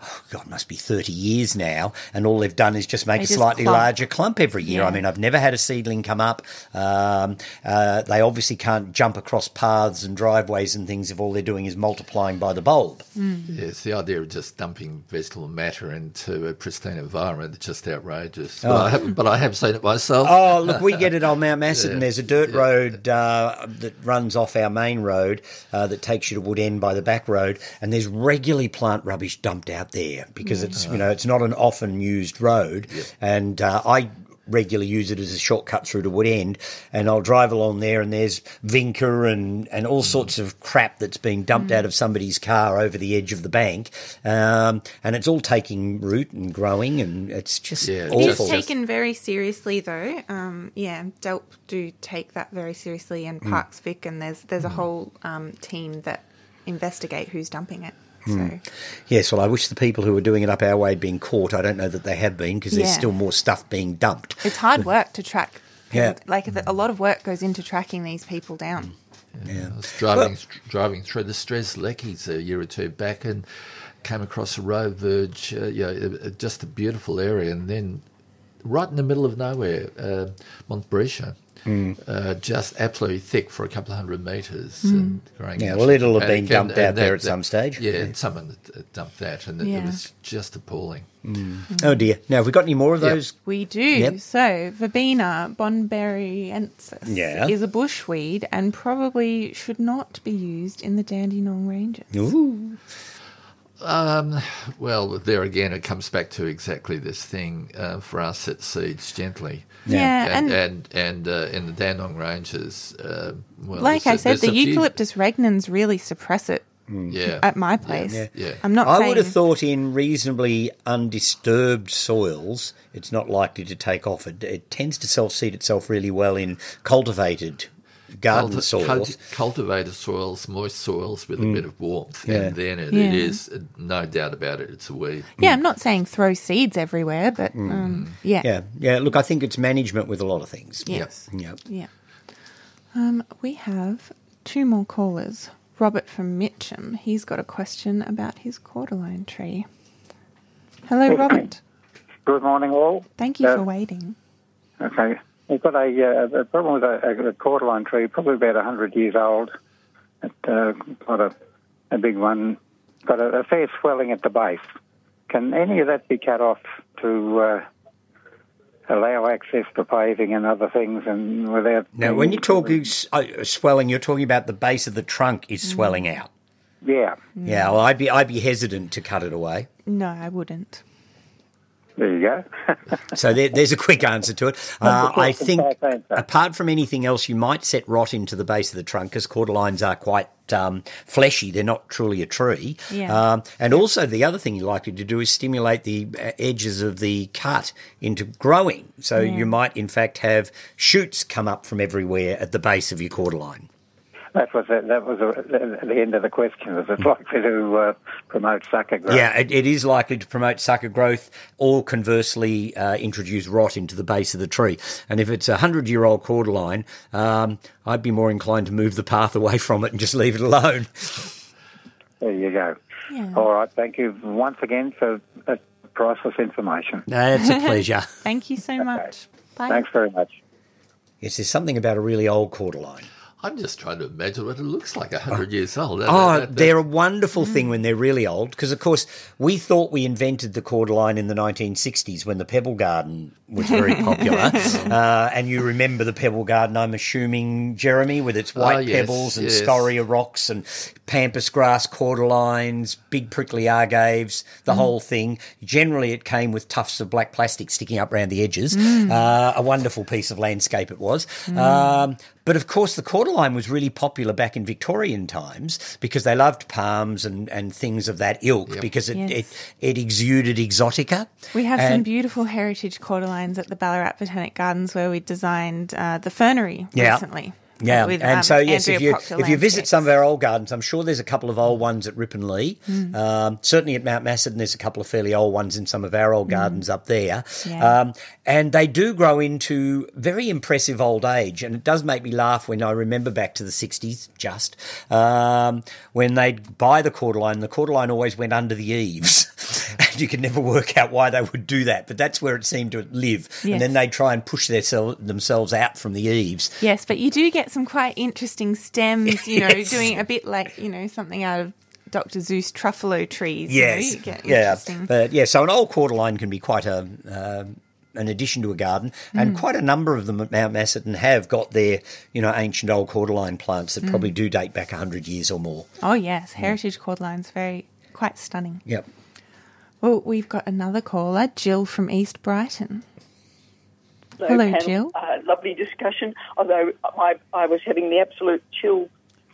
Oh God, must be 30 years now. And all they've done is just make They a just slightly clump. larger clump every year. I mean, I've never had a seedling come up. Um, uh, they obviously can't jump across paths and driveways and things if all they're doing is multiplying by the bulb. Yes, the idea of just dumping vegetable matter into a pristine environment is just outrageous. Oh. But, I have, but I have seen it myself. Oh, look, we get it on Mount Macedon. Yeah. There's a dirt road uh, that runs off our main road uh, that takes you to Woodend by the back road, and there's regularly plant rubbish dumped out there because it's you know it's not an often used road, and uh, I regularly use it as a shortcut through to Woodend, and I'll drive along there, and there's vinca and and all sorts of crap that's being dumped out of somebody's car over the edge of the bank, um, and it's all taking root and growing, and it's just Yeah, awful. is Awful. taken very seriously, though. Um, yeah, DELWP do take that very seriously, and Parks Vic, and there's there's a whole um, team that investigate who's dumping it. So Yes, well, I wish the people who were doing it up our way had been caught. I don't know that they have been because there's still more stuff being dumped. it's hard work to track. Yeah. like a lot of work goes into tracking these people down. Yeah. I was driving driving through the Strez Leckies a year or two back and came across a road verge, uh, you know, uh, just a beautiful area, and then right in the middle of nowhere, uh, Montbretia. Hmm. Uh, just absolutely thick for a couple of hundred metres. And growing Yeah, well, it'll have been and- dumped and out there at some stage. Yeah, and someone uh, dumped that, and it, Yeah. it was just appalling. Oh dear! Now, have we got any more of Yep. those? We do. Yep. So, Verbena bonariensis Yeah. is a bushweed and probably should not be used in the Dandenong Ranges. Ooh. Um, well, there again, it comes back to exactly this thing. Uh, for us, it seeds gently. Yeah, and and, and, and uh, in the Dandenong Ranges, uh, well, like I said, the a few- eucalyptus regnans really suppress it yeah, at my place. Yeah. Yeah. I'm not I saying would have thought in reasonably undisturbed soils, it's not likely to take off. It, it tends to self-seed itself really well in cultivated garden Culti- soils. culti- cultivated soils, moist soils with a bit of warmth, Mm. Yeah. and then it, Yeah. it is uh, no doubt about it. It's a weed. Yeah, I'm not saying throw seeds everywhere, but um, yeah. Mm. yeah, yeah. Look, I think it's management with a lot of things. Yes. Yep. Yeah. Um, we have two more callers. Robert from Mitcham. He's got a question about his cordyline tree. Hello, Robert. Good morning, all. Thank you Uh, for waiting. Okay. We've got a, uh, a problem with a, a cordyline tree, probably about 100 years old. It, uh, got a, a big one, got a, a fair swelling at the base. Can any of that be cut off to uh, allow access to paving and other things and without... Now, when you're talking uh, swelling, you're talking about the base of the trunk is swelling out. Yeah, Yeah, well, I'd be I'd be hesitant to cut it away. No, I wouldn't. There you go. So there, there's a quick answer to it. Uh, I think, apart from anything else, you might set rot into the base of the trunk because cordylines are quite um, fleshy. They're not truly a tree. Yeah. Um, and also, the other thing you're likely to do is stimulate the uh, edges of the cut into growing. So you might, in fact, have shoots come up from everywhere at the base of your cordyline. That was it. That was uh, the end of the question. Was it likely to uh, promote sucker growth? Yeah, it, it is likely to promote sucker growth or conversely uh, introduce rot into the base of the tree. And if it's a hundred year old cordyline, um, I'd be more inclined to move the path away from it and just leave it alone. There you go. Yeah. All right. Thank you once again for that priceless information. It's a pleasure. Thank you so much. Bye. Thanks very much. yes, there's something about a really old cordyline. I'm just trying to imagine what it looks like 100 years old. That- Oh, that- that- they're a wonderful thing when they're really old because, of course, we thought we invented the cordyline in the 1960s when the pebble garden was very popular. uh, and you remember the pebble garden, I'm assuming, Jeremy, with its white Oh, yes, pebbles and yes. scoria rocks and pampas grass cordylines, big prickly agaves, the whole thing. Generally, it came with tufts of black plastic sticking up around the edges. Uh, a wonderful piece of landscape it was. Um, but of course, the cordyline was really popular back in Victorian times because they loved palms and, and things of that ilk because it, Yes. it, it exuded exotica. We have some beautiful heritage cordylines at the Ballarat Botanic Gardens where we designed uh, the fernery Yeah. recently. Yeah, with, and um, so yes, if you Proctor if you visit some of our old gardens, I'm sure there's a couple of old ones at Rippon Lea. Mm. Um, certainly at Mount Macedon, there's a couple of fairly old ones in some of our old gardens up there. Yeah. Um, and they do grow into very impressive old age, and it does make me laugh when I remember back to the '60s, just um, when they'd buy the cordyline. The cordyline always went under the eaves, you could never work out why they would do that. But that's where it seemed to live, Yes. and then they try and push their sel- themselves out from the eaves. Yes, but you do get some quite interesting stems, you know, Yes. doing a bit like, you know, something out of Dr. Seuss truffula trees. you know, Yes, you yeah, but yeah. So an old cordyline can be quite a um an addition to a garden, and Mm. quite a number of them at Mount Macedon have got their you know ancient old cordyline plants that Mm. probably do date back hundred years or more. Oh, yes, heritage cordylines, very, quite stunning. Yep. Well, we've got another caller, Jill from East Brighton. Hello, Hello, panel. Jill. Uh, lovely discussion. Although I, I was having the absolute chill,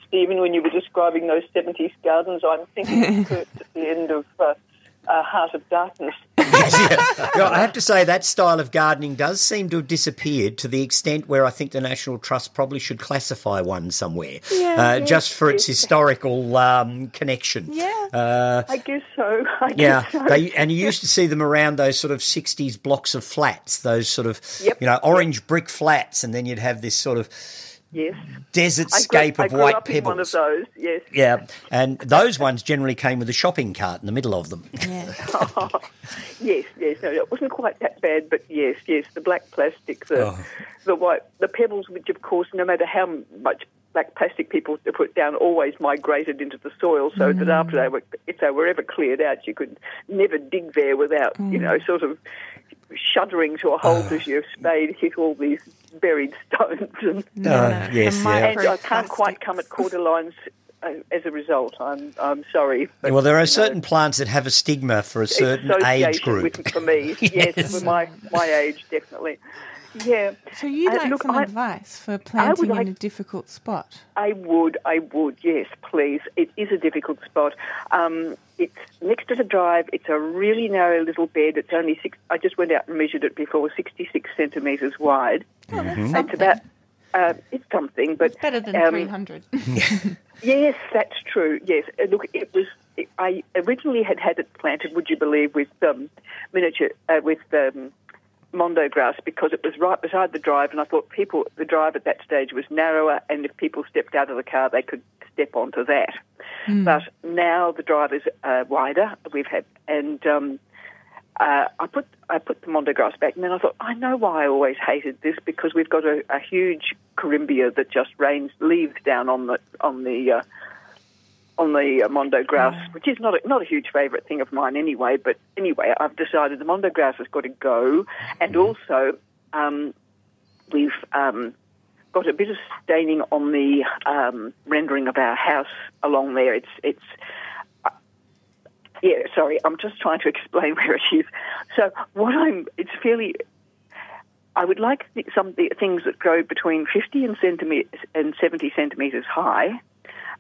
Stephen, when you were describing those 70s gardens. I'm thinking of at the end of uh, uh, Heart of Darkness. Yeah, I have to say that style of gardening does seem to have disappeared to the extent where I think the National Trust probably should classify one somewhere, Yeah, uh, yes, just for its historical um, connection. Yeah. Uh, I guess so. I Yeah, guess so. they, and you used to see them around those sort of '60s blocks of flats, those sort of Yep. you know orange brick flats, and then you'd have this sort of yes. desert I grew, scape I of grew white up in one of pebbles. those, yes. Yeah, and those ones generally came with a shopping cart in the middle of them. yes, yes. No, it wasn't quite that bad, but yes, yes. The black plastic, the Oh. the white, the pebbles, which of course, no matter how much black plastic people put down, always migrated into the soil, so that mm. after they were, if they were ever cleared out, you could never dig there without, you mm. know, sort of shuddering to a halt oh. as your spade hit all these buried stones. And, Uh, yes, yeah. and I can't quite come at cordylines. Uh, as a result, I'm I'm sorry. but, well, there are you know, certain plants that have a stigma for a certain age group. With, for me, yes, Yes. for my my age, definitely. Yeah. So you'd Uh, like look, some I- advice for planting like- in a difficult spot? I would, I would, yes, please. It is a difficult spot. Um, it's next to the drive. It's a really narrow little bed. It's only six. I just went out and measured it before. Sixty-six centimetres wide. Oh, that's Mm-hmm. It's about. Uh, it's something, but it's Better than um, 300. Yes, that's true. Yes, Uh, look, it was. It, I originally had had it planted. Would you believe with um, miniature uh, with um, mondo grass because it was right beside the drive, and I thought people the drive at that stage was narrower, and if people stepped out of the car, they could step onto that. But now the drive is uh, wider. We've had and. Um, uh, I put I put the mondo grass back, and then I thought I know why I always hated this because we've got a, a huge corymbia that just rains leaves down on the on the uh, on the uh, mondo grass, which is not a, not a huge favourite thing of mine anyway. But anyway, I've decided the mondo grass has got to go, and also um, we've um, got a bit of staining on the um, rendering of our house along there. It's it's yeah, sorry, I'm just trying to explain where it is. So what I'm, it's fairly. I would like some of the things that grow between 50 and, and 70 centimetres high.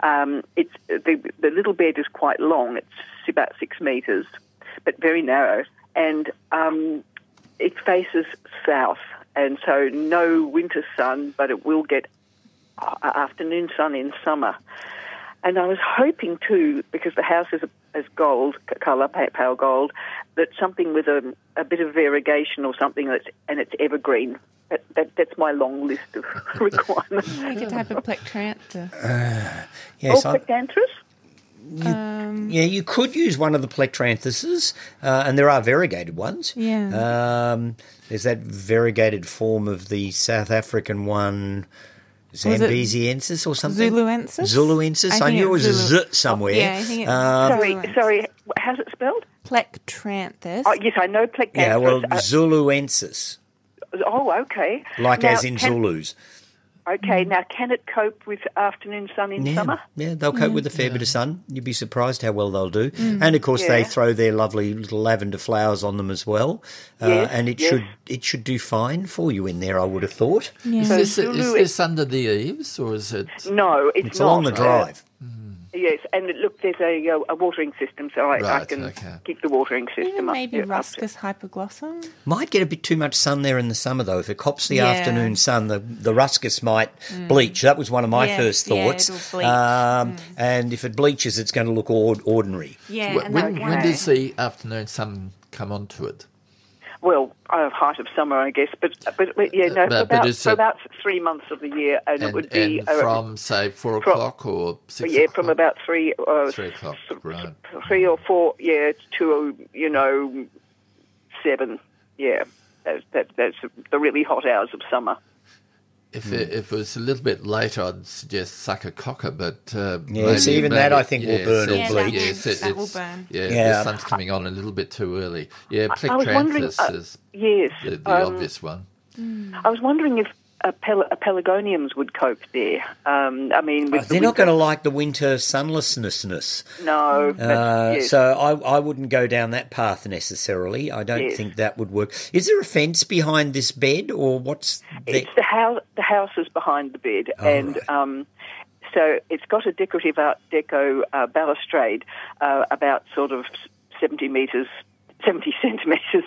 Um, it's the, the little bed is quite long. It's about six metres, but very narrow, and um, it faces south, and so no winter sun, but it will get uh, afternoon sun in summer. And I was hoping too, because the house is is gold colour, pale gold, that something with a, a bit of variegation or something that's and it's evergreen. That, that, that's my long list of requirements. Like a type of plectranthus. Yes, oh, I- Plectranthus? Um, yeah, you could use one of the plectranthuses, uh, and there are variegated ones. Yeah. Um, there's that variegated form of the South African one, Zambesiensis or something. Zuluensis? Zuluensis. I I, knew it was a Zulu- Z somewhere. Yeah, I think it's Um, sorry, Zuluensis. sorry. How's it spelled? Plectranthus. Oh, yes, I know Plectranthus. yeah, well, Uh, Zuluensis, oh, okay. like Now, as in can- Zulus. Okay, now can it cope with afternoon sun in Yeah, summer? yeah, they'll cope with a fair bit of sun. You'd be surprised how well they'll do. Mm. And of course, they throw their lovely little lavender flowers on them as well. Uh, Yes, and it yes. should it should do fine for you in there. I would have thought. Yeah. Is So this, is this under the eaves or is it? No, it's, It's not. along the Uh, drive. Yes, and look, there's a, uh, a watering system, so I, I can okay. keep the watering system Even up. maybe up to- Ruscus hypoglossum. Might get a bit too much sun there in the summer, though. If it cops the Yeah. afternoon sun, the, the ruscus might bleach. That was one of my Yeah, first thoughts. it'll bleach. Um, And if it bleaches, it's going to look ordinary. Yeah, Wh- and when, when does the afternoon sun come onto it? Well, uh, height of summer, I guess, but but, but yeah, no, But- for, about, for a- about three months of the year, and, it would be and uh, from, say, 4 from- o'clock or 6 yeah, o'clock? from about three, uh, 3 o'clock, right. three or four, yeah, to you know seven, yeah. That's that, that's the really hot hours of summer. If, it, if it was a little bit later, I'd suggest sarcococca, but uh, Yes, maybe- even that I think will burn or Yeah, that bleach. will- Yes, it- that will burn. Yeah, Yeah. the sun's coming on a little bit too early. Yeah, I was Plectranthus uh, is Yes, the, the um, obvious one. I was wondering if uh, pel- pelargoniums would cope there. Um, I mean, with Uh, they're not going to like the winter sunlessness. No, Uh, yes. So I, I wouldn't go down that path necessarily. I don't Yes. think that would work. Is there a fence behind this bed, or what's the? It's the house. The house is behind the bed, Oh, and right. um, so it's got a decorative Art Deco uh, balustrade uh, about sort of seventy meters, seventy centimeters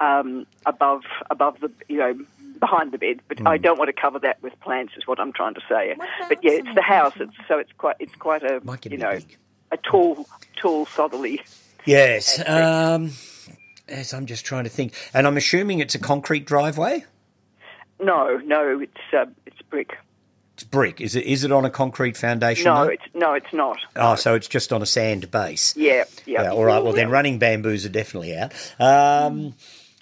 um, above above the you know behind the bed. But I Hmm. don't want to cover that with plants. Is what I'm trying to say. What But yeah, it's the house. It's so it's quite it's quite a a you know big. a tall tall southerly. Yes. Um, yes, I'm just trying to think, and I'm assuming it's a concrete driveway. No, no, it's uh, it's brick. It's brick. Is it? Is it on a concrete foundation? No, though? it's no, it's not. Oh, so it's just on a sand base. Yeah, yeah. Yeah, all right. Well, then running bamboos are definitely out. Um,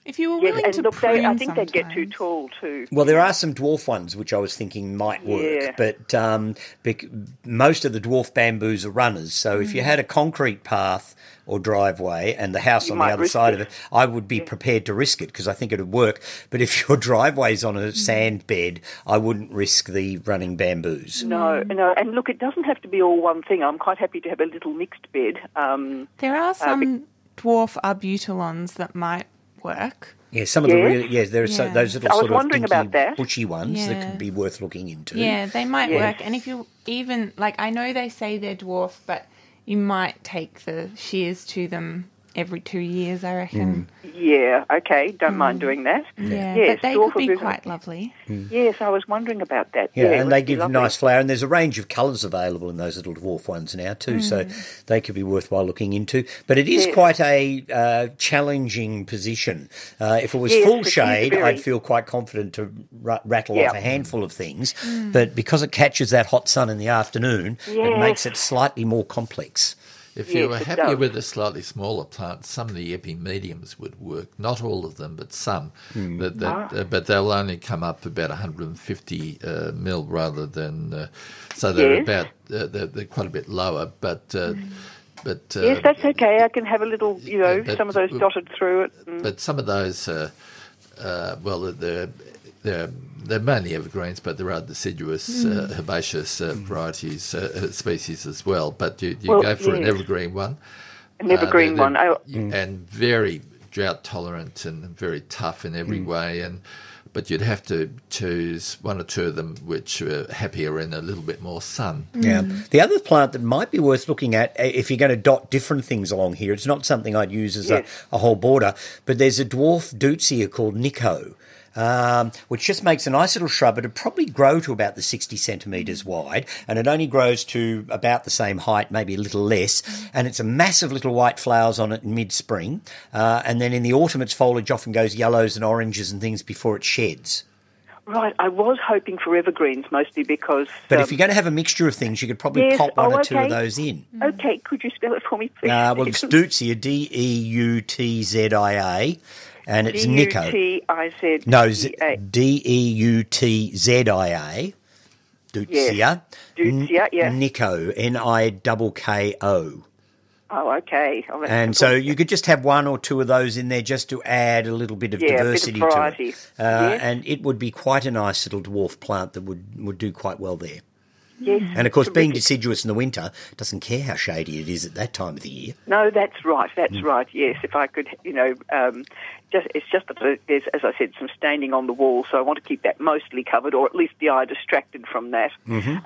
If you were Yes, willing and to look, prune they, I think they'd get too tall too. well, there are some dwarf ones which I was thinking might work, Yeah. but um, bec- most of the dwarf bamboos are runners. So if you had a concrete path or driveway and the house You on the other side it. of it, I would be prepared to risk it because I think it would work. But if your driveway's on a sand bed, I wouldn't risk the running bamboos. No, no, and look, it doesn't have to be all one thing. I'm quite happy to have a little mixed bed. Um, There are some dwarf arbutelons that might work. Yeah, some of the Yes. really, yeah, there are so, Yeah. those little sort of dinky, about that. bushy ones that Yeah. could be worth looking into. Yeah, they might Yes. work. And if you even like, I know they say they're dwarf, but you might take the shears to them every two years. I reckon. Mm. yeah, okay, don't mind mm. doing that. Yeah, Yes, but they dwarf could be arbutel- quite lovely. Mm. Yes, I was wondering about that. Yeah, it and they give lovely. nice flower, and there's a range of colours available in those little dwarf ones now too, so they could be worthwhile looking into. But it is Yes. quite a uh, challenging position. Uh, if it was Yes, full shade, very. I'd feel quite confident to ra- rattle Yeah. off a handful of things. But because it catches that hot sun in the afternoon, it makes it slightly more complex. If you Yes, were it happier with a slightly smaller plant, some of the epimediums would work. Not all of them, but some. That, that, Ah. uh, but they'll only come up about 150 uh, mil rather than. Uh, so they're Yes. about uh, they're, they're quite a bit lower, but. Uh, But uh, Yes, that's okay. I can have a little, you know, but- some of those dotted through it. and- but some of those, uh, uh, well, they're, they're they're mainly evergreens, but there are deciduous, uh, herbaceous uh, varieties, uh, uh, species as well. But you, you Well, go for an evergreen one, An evergreen they're- one. I, and very drought tolerant and very tough in every way. And but you'd have to choose one or two of them which are happier in a little bit more sun. Yeah. The other plant that might be worth looking at, uh, if you're going to dot different things along here, it's not something I'd use as Yes. a, a whole border, but there's a dwarf Deutzia called Nikko. Um, which just makes a nice little shrub. It'd probably grow to about the 60 centimetres wide, and it only grows to about the same height, maybe a little less. And it's a massive little white flowers on it in mid spring. Uh, and then in the autumn, its foliage often goes yellows and oranges and things before it sheds. right, I was hoping for evergreens mostly because. But um, if you're going to have a mixture of things, you could probably Yes, pop one oh, or two of those in. Okay, could you spell it for me, please? Uh, well, it's Deutzia, D E U T Z I A, and it's Nikko. D-U-T-I-Z. No. D E U T Z I A. Deutzia. Yes. Deutzia, yeah. Nico, N I K K O. Oh, okay. And so you could just have one or two of those in there just to add a little bit of Yeah, a bit of diversity to it. Uh. And it would be quite a nice little dwarf plant that would, would do quite well there. Yes. And of course, being deciduous in the winter doesn't care how shady it is at that time of the year. No, that's right. That's Mm. right. Yes, if I could, you know, um, just it's just that there's, as I said, some staining on the wall, so I want to keep that mostly covered, or at least the eye distracted from that,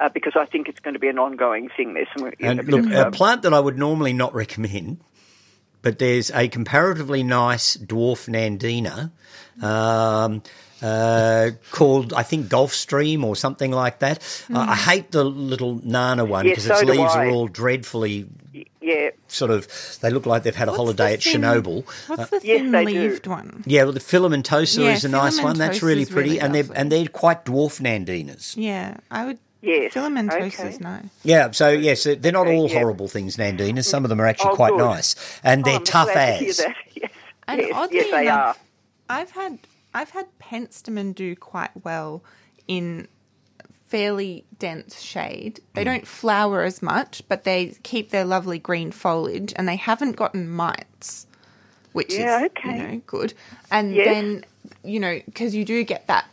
uh, because I think it's going to be an ongoing thing. There's some, Mm-hmm. And a look, of, a um, plant that I would normally not recommend, but there's a comparatively nice dwarf Nandina um, uh, called, I think, Gulfstream or something like that. I I hate the little Nana one Yes, because so its leaves are all dreadfully yeah, sort of, they look like they've had a What's holiday at thin- Chernobyl. What's uh, the yes, thin they do. leaved one? Yeah, well, the filamentosa Yeah, is a nice one. That's really pretty, really and they're and they're quite dwarf Nandinas. Yeah, I would. Yes, Filamentosa's okay. nice. Yeah, so yes, they're not Okay, all yeah. horrible things, Nandinas. Some of them are actually Oh, quite good. nice, and they're Oh, tough glad to as. Yes, And yes, oddly yes, they enough, are. I've had I've had penstemon do quite well in fairly dense shade. They Mm. don't flower as much, but they keep their lovely green foliage, and they haven't gotten mites, which Yeah, is okay. you know good. And Yes. then you know because you do get that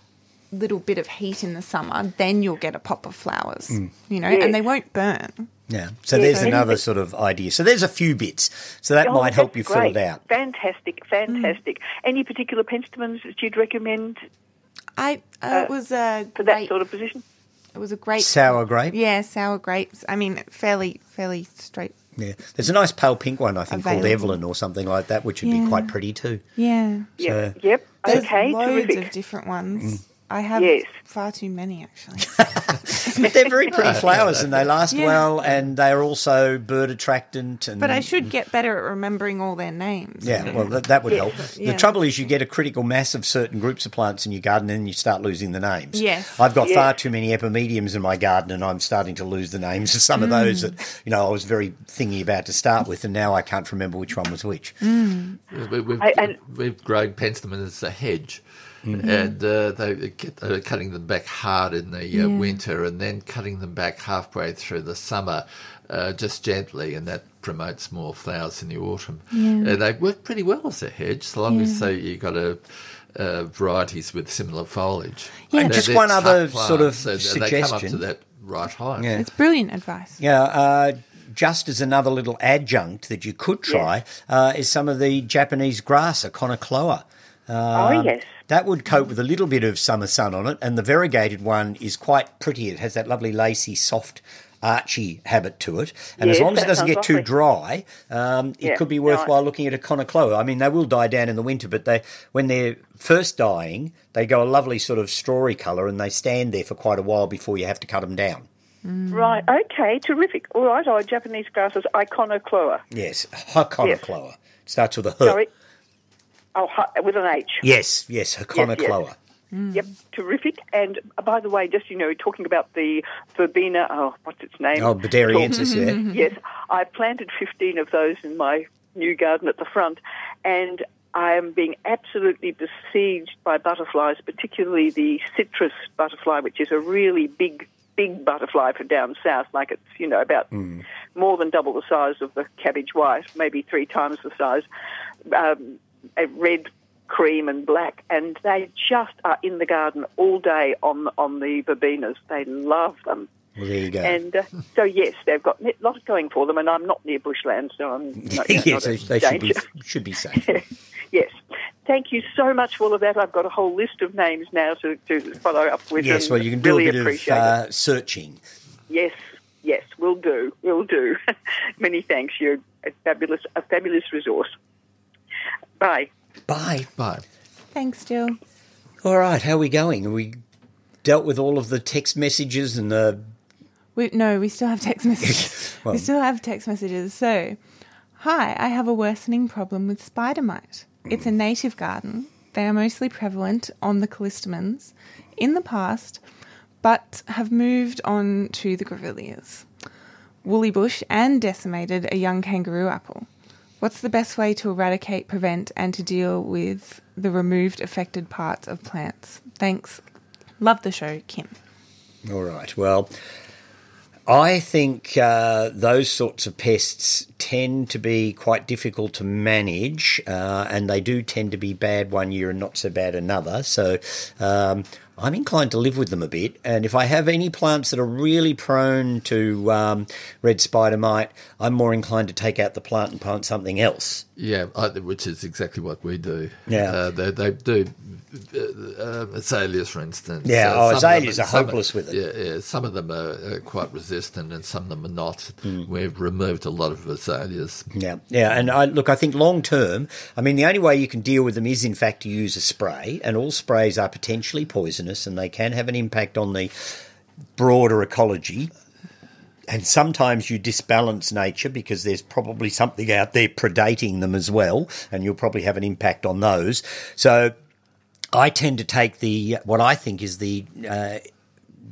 little bit of heat in the summer, then you'll get a pop of flowers. Mm. You know, Yes. and they won't burn. Yeah, so there's another sort of idea. So there's a few bits. So that Oh, might help you fill it out. Fantastic, fantastic. Any particular penstemons that you'd recommend I uh, it was a for that great, sort of position? It was a great Sour grape. Yeah, sour grapes. I mean, fairly, fairly straight. Yeah, there's a nice pale pink one I think called Evelyn or something like that, which would be quite pretty too. Yeah. Yep, So- yep. There's okay, loads terrific. of different ones. Mm. I have Yes. far too many, actually. But they're very pretty flowers and they last Yeah. well, and they are also bird attractant. And but I should get better at remembering all their names. Yeah, well, that, that would Yes. help. Yeah. The trouble is, you get a critical mass of certain groups of plants in your garden, and you start losing the names. Yes. I've got Yes. far too many epimediums in my garden, and I'm starting to lose the names of some of Mm. those that you know I was very thingy about to start with, and now I can't remember which one was which. Mm. We, we've, I- and- we've grown penstemon as a hedge. Mm-hmm. And uh, they get, they're cutting them back hard in the uh, winter and then cutting them back halfway through the summer, uh, just gently, and that promotes more flowers in the autumn. And they work pretty well as a hedge, so long as so you got a. Uh, varieties with similar foliage. Yeah. And They're- just they're one other plants, sort of so they- They come up to suggestion. that right height. Yeah. It's brilliant advice. Yeah, uh, just as another little adjunct that you could try uh, is some of the Japanese grass, Hakonechloa. oh, yes. That would cope with a little bit of summer sun on it, and the variegated one is quite pretty. It has that lovely lacy, soft, archy habit to it, and as long as it doesn't get too dry, um, it Yeah, could be worthwhile looking at Hakonechloa. I mean, they will die down in the winter, but they when they're first dying, they go a lovely sort of strawy colour, and they stand there for quite a while before you have to cut them down. Right, okay, terrific. All right, our Japanese grasses, Hakonechloa. Yes, Hakonechloa starts with a H. Sorry. Oh, with an H. Yes, yes, Hakonechloa. Yep, terrific. And uh, by the way, just you know, talking about the verbena, oh, what's its name? Oh, Bonariensis, yeah. Yes, I planted 15 of those in my new garden at the front, and I am being absolutely besieged by butterflies, particularly the citrus butterfly, which is a really big, big butterfly for down south. Like it's, you know, about more than double the size of the cabbage white, maybe three times the size. Um, red, cream, and black, and they just are in the garden all day on on the verbenas. They love them. Well, there you go. And uh, so, yes, they've got a lot going for them, and I'm not near bushland, so I'm not, you know, yes, not they, should be should be safe. yes. Thank you so much for all of that. I've got a whole list of names now to, to follow up with. yes, well, you can do really a bit of uh, searching. Yes, yes, we'll do. We'll do. Many thanks. You're a fabulous, a fabulous resource. Bye. Bye. Bye. Thanks, Jill. All right, how are we going? Are we dealt with all of the text messages and the We, no, we still have text messages. Well- we still have text messages. So, hi, I have a worsening problem with spider mite. It's a native garden. They are mostly prevalent on the callistemons in the past, but have moved on to the grevilleas. Woolly bush and decimated a young kangaroo apple. What's the best way to eradicate, prevent, and to deal with the removed affected parts of plants? Thanks. Love the show, Kim. All right. Well, I think uh, those sorts of pests tend to be quite difficult to manage, uh, and they do tend to be bad one year and not so bad another. So um, I'm inclined to live with them a bit. And if I have any plants that are really prone to um, red spider mite, I'm more inclined to take out the plant and plant something else. Yeah, I, which is exactly what we do. Yeah. uh, they, they do. Uh, uh, azaleas, for instance. Yeah, uh, oh, some of them- azaleas are hopeless with it. Yeah, yeah, some of them are, uh quite resistant, and some of them are not. Hmm. We've removed a lot of azaleas. Yeah, yeah, and I look. I think long term. I mean, the only way you can deal with them is, in fact, to use a spray, and all sprays are potentially poisonous, and they can have an impact on the broader ecology. And sometimes you disbalance nature because there's probably something out there predating them as well, and you'll probably have an impact on those. So, I tend to take the what I think is the uh,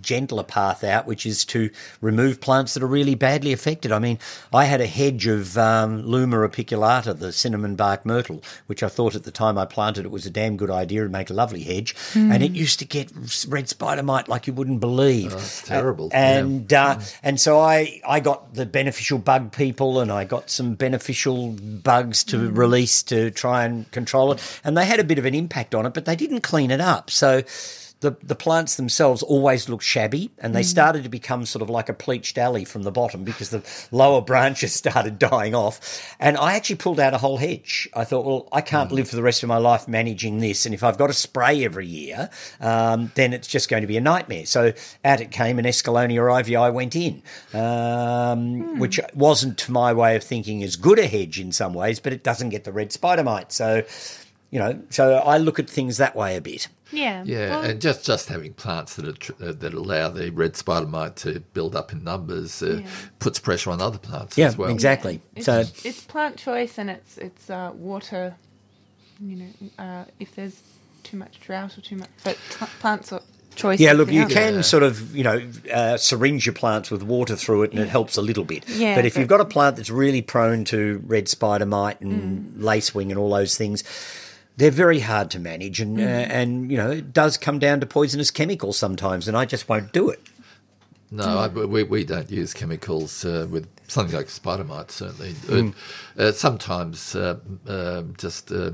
gentler path out, which is to remove plants that are really badly affected. I mean, I had a hedge of um, Luma apiculata, the cinnamon bark myrtle, which I thought at the time I planted it was a damn good idea and make a lovely hedge. And it used to get red spider mite like you wouldn't believe. it's terrible. And uh, and so I I got the beneficial bug people, and I got some beneficial bugs to release to try and control it, and they had a bit of an impact on it, but they didn't clean it up. So. The, the plants themselves always looked shabby and they started to become sort of like a pleached alley from the bottom because the lower branches started dying off. And I actually pulled out a whole hedge. I thought, well, I can't live for the rest of my life managing this. And if I've got to spray every year, um, then it's just going to be a nightmare. So out it came and Escallonia iveyi went in, um, which wasn't to my way of thinking as good a hedge in some ways, but it doesn't get the red spider mite. So, you know, so I look at things that way a bit. Yeah. Yeah, Well, and just, just having plants that are, tr- uh, that allow the red spider mite to build up in numbers uh, puts pressure on other plants Yeah, as well. exactly. it's, So, it's plant choice and it's it's uh, water. You know, uh, if there's too much drought or too much, but pl- plants are choice. yeah, look, you answer. can sort of, you know, uh, syringe your plants with water through it and it helps a little bit. Yeah, but if you've got a plant that's really prone to red spider mite and Mm. lacewing and all those things, they're very hard to manage. And, uh, Mm. and, you know, it does come down to poisonous chemicals sometimes, and I just won't do it. No, I, we, we don't use chemicals uh, with something like spider mite, certainly. Mm. Uh, sometimes uh, uh, just uh,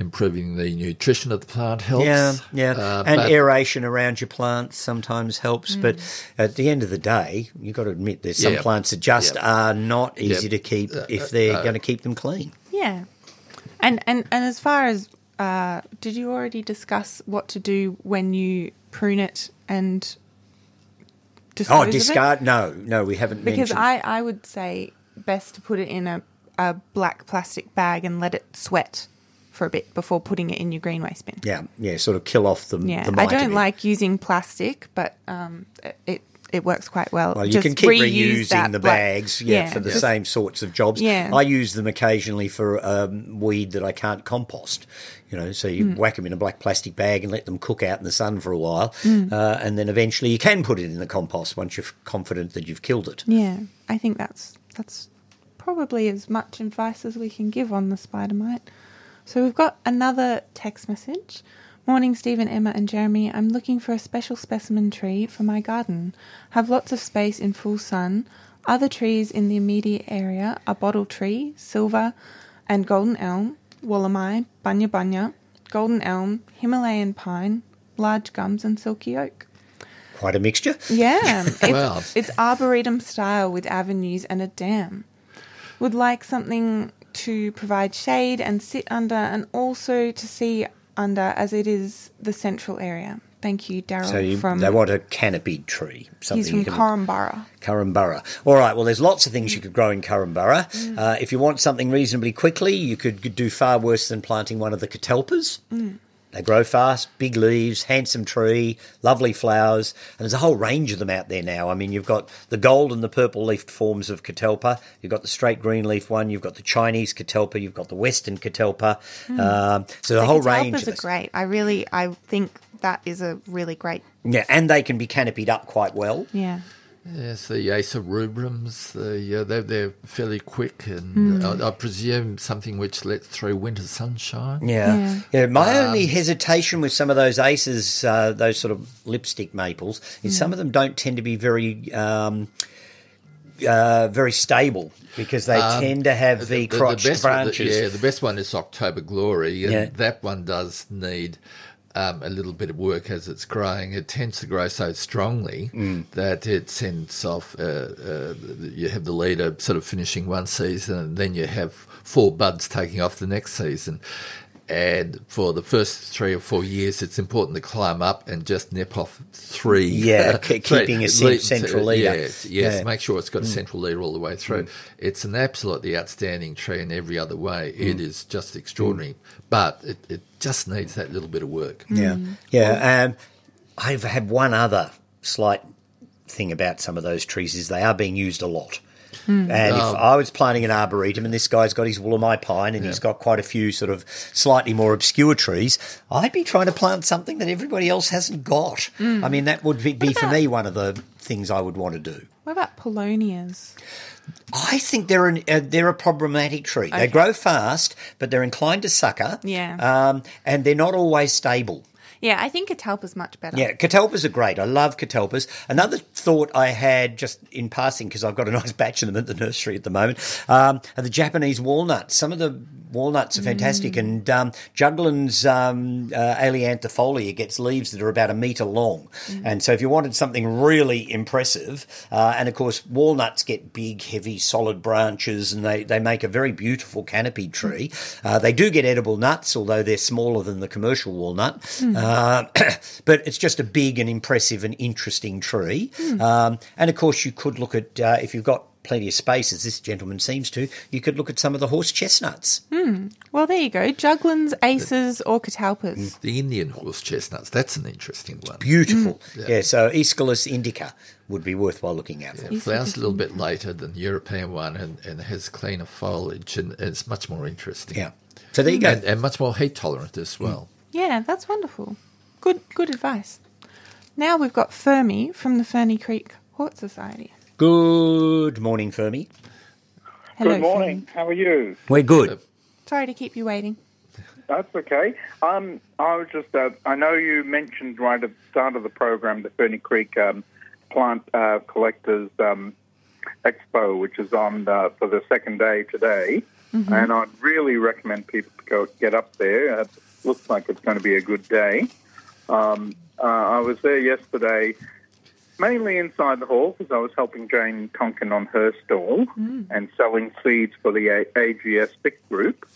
improving the nutrition of the plant helps. Yeah, yeah. Uh, and aeration around your plants sometimes helps. But at the end of the day, you've got to admit there's some Yeah. plants that just Yeah. are not easy Yeah. to keep Uh, if uh, they're uh, going to keep them clean. Yeah, and and and as far as uh, did you already discuss what to do when you prune it and dispose Oh, discard? No, no, we haven't Because mentioned. I I would say best to put it in a a black plastic bag and let it sweat for a bit before putting it in your green waste bin. yeah, yeah, sort of kill off the. Yeah, the I don't like using plastic, but um, it it works quite well. Well, you Just can keep reuse reusing that the bags, yeah, for the same sorts of jobs. Yeah. I use them occasionally for um, weed that I can't compost. You know, so you whack them in a black plastic bag and let them cook out in the sun for a while, Hmm. uh, and then eventually you can put it in the compost once you're confident that you've killed it. Yeah, I think that's that's probably as much advice as we can give on the spider mite. So we've got another text message. Morning, Stephen, Emma, and Jeremy. I'm looking for a special specimen tree for my garden. Have lots of space in full sun. Other trees in the immediate area are bottle tree, silver, and golden elm, Wollemi, bunya bunya, golden elm, Himalayan pine, large gums, and silky oak. Quite a mixture. Yeah, it's, Wow. it's arboretum style with avenues and a dam. Would like something to provide shade and sit under, and also to see under, as it is the central area. Thank you, Daryl. So you, from they want a canopied tree. Something he's from can-. Currumbura. All right, well, there's lots of things you could grow in Currumbura. Uh, if you want something reasonably quickly, you could do far worse than planting one of the catalpas. They grow fast, big leaves, handsome tree, lovely flowers, and there's a whole range of them out there now. I mean, you've got the gold and the purple leafed forms of catalpa, you've got the straight green leaf one, you've got the Chinese catalpa, you've got the Western catalpa. Um, so the, The whole range catalpas are great. I really, I think that is a really great. Yeah, and they can be canopied up quite well. Yeah. Yes, the Acer rubrums, the, uh, they're, they're fairly quick, Hmm. and I, I presume something which lets through winter sunshine. Yeah. yeah. My only hesitation with some of those acers, uh, those sort of lipstick maples, is some of them don't tend to be very. Um, uh, very stable because they tend to have the, crotched best one- branches. yeah, the best one is October Glory, and Yeah. that one does need um, a little bit of work as it's growing, it tends to grow so strongly that it sends off. Uh, uh, you have the leader sort of finishing one season, and then you have four buds taking off the next season. And for the first three or four years, it's important to climb up and just nip off three. Yeah, ke- keeping a three- cen- central leader. Yes, yes. Yeah. Mm. Make sure it's got a central leader all the way through. It's an absolutely outstanding tree in every other way. Mm. It is just extraordinary, but it, it just needs that little bit of work. Yeah, yeah. Um, I've had one other slight thing about some of those trees is they are being used a lot. And if Oh. I was planting an arboretum and this guy's got his Wollemi pine and he's got quite a few sort of slightly more obscure trees, I'd be trying to plant something that everybody else hasn't got. I mean, that would be, be for me one of the things I would want to do. What about paulownias? I think they're an, uh, they're a problematic tree. They grow fast, but they're inclined to sucker. Yeah. Um, and they're not always stable. Yeah, I think catalpa's much better. Yeah, catalpas are great. I love catalpas. Another thought I had just in passing, because I've got a nice batch of them at the nursery at the moment, um, are the Japanese walnuts. Some of the walnuts are fantastic, and um, Juglans um, uh, ailantifolia gets leaves that are about a metre long. And so if you wanted something really impressive, uh, and of course, walnuts get big, heavy, solid branches, and they, they make a very beautiful canopy tree. Uh, they do get edible nuts, although they're smaller than the commercial walnut. Uh, but it's just a big and impressive and interesting tree. Um, and of course, you could look at, uh, if you've got plenty of space, as this gentleman seems to, you could look at some of the horse chestnuts. Hmm. Well, there you go. Juglans, acers, or catalpas. Mm, the Indian horse chestnuts, that's an interesting one. Beautiful. Mm. Yeah. so Aesculus indica would be worthwhile looking out for. It flowers a little bit later than the European one and, and has cleaner foliage and it's much more interesting. Yeah. So there you go. And, and much more heat tolerant as mm. well. Yeah, that's wonderful. Good, good advice. Now we've got Fermi from the Ferny Creek Hort Society. Good morning, Fermi. Hello, Good morning. Fermi. How are you? We're good. Sorry to keep you waiting. That's okay. Um, I was just, uh, I know you mentioned right at the start of the program the Ferny Creek um, Plant uh, Collectors um, Expo, which is on uh, for the second day today. And I'd really recommend people to go get up there. It looks like it's going to be a good day. Um, uh, I was there yesterday, mainly inside the hall because I was helping Jane Tonkin on her stall and selling seeds for the AGS Vic group.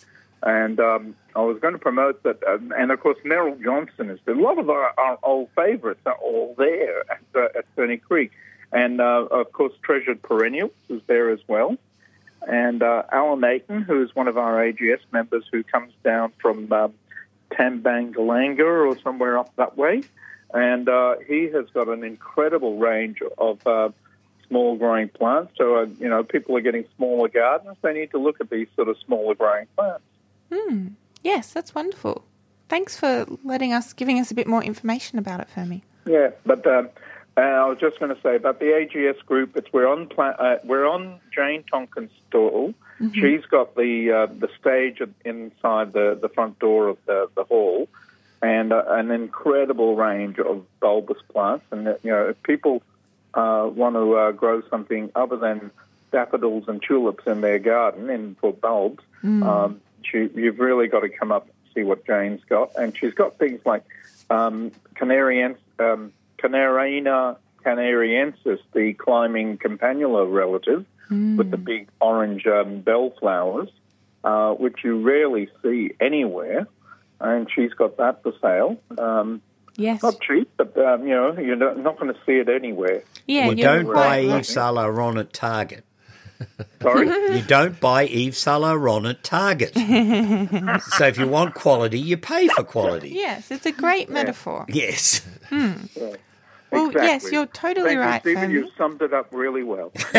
And um, I was going to promote that. Um, and of course, Merrill Johnson is there. A lot of our, our old favourites are all there at, uh, at Creek. And uh, of course, Treasured Perennials is there as well. And uh, Alan Aiton, who is one of our AGS members who comes down from um, Tambangalanga or somewhere up that way. And uh, he has got an incredible range of uh, small growing plants. So, uh, you know, people are getting smaller gardens. They need to look at these sort of smaller growing plants. Yes, that's wonderful. Thanks for letting us, giving us a bit more information about it, Fermi. Yeah, but um, I was just going to say about the AGS group. It's we're on pla- uh, we're on Jane Tonkin's stall. She's got the uh, the stage inside the, the front door of the, the hall, and uh, an incredible range of bulbous plants. And uh, you know, if people uh, want to uh, grow something other than daffodils and tulips in their garden and for bulbs, um, she, you've really got to come up and see what Jane's got. And she's got things like um, Canarian, um, Canarina canariensis, the climbing campanula relative, with the big orange um, bellflowers, uh, which you rarely see anywhere. And she's got that for sale. Um, Yes. not cheap, but um, you know you're not, not going to see it anywhere. Yeah, well, you're don't buy right. Yves Saint Laurent at Target. Sorry. You don't buy Yves Saint Laurent at Target. so if you want quality, you pay for quality. Yes, it's a great metaphor. Yes. Well, yes, you're totally Thank right, You, Stephen, Fermi. you summed it up really well.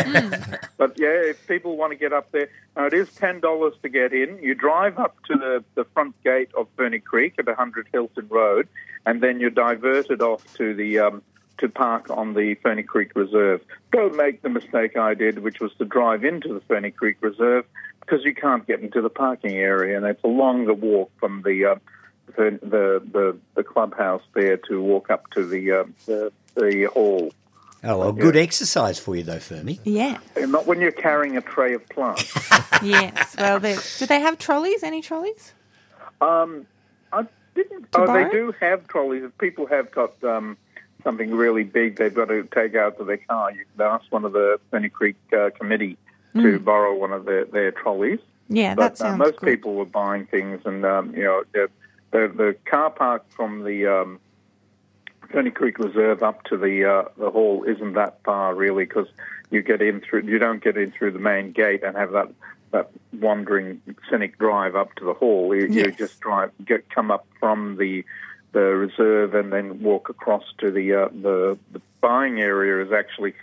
but yeah, if people want to get up there, now it is ten dollars to get in. You drive up to the, the front gate of Ferny Creek at 100 Hilton Road, and then you're diverted off to the um, to park on the Ferny Creek Reserve. Don't make the mistake I did, which was to drive into the Ferny Creek Reserve because you can't get into the parking area, and it's a longer walk from the uh, the, the the the clubhouse there to walk up to the uh, the, the hall. Oh, well, good exercise for you, though, Fermi. Yeah. Not when you're carrying a tray of plants. yes. Well, do they have trolleys? Any trolleys? um, I Didn't, to oh, borrow? they do have trolleys. If people have got um, something really big they've got to take out to their car, you can ask one of the Ferny Creek uh, committee to Mm. borrow one of their, their trolleys. Yeah, but that uh, sounds most good. people were buying things, and um, you know the, the the car park from the um, Ferny Creek Reserve up to the uh, the hall isn't that far really, because you get in through you don't get in through the main gate and have that that wandering scenic drive up to the hall. You, you just drive get come up from the the reserve and then walk across to the uh, the the buying area is actually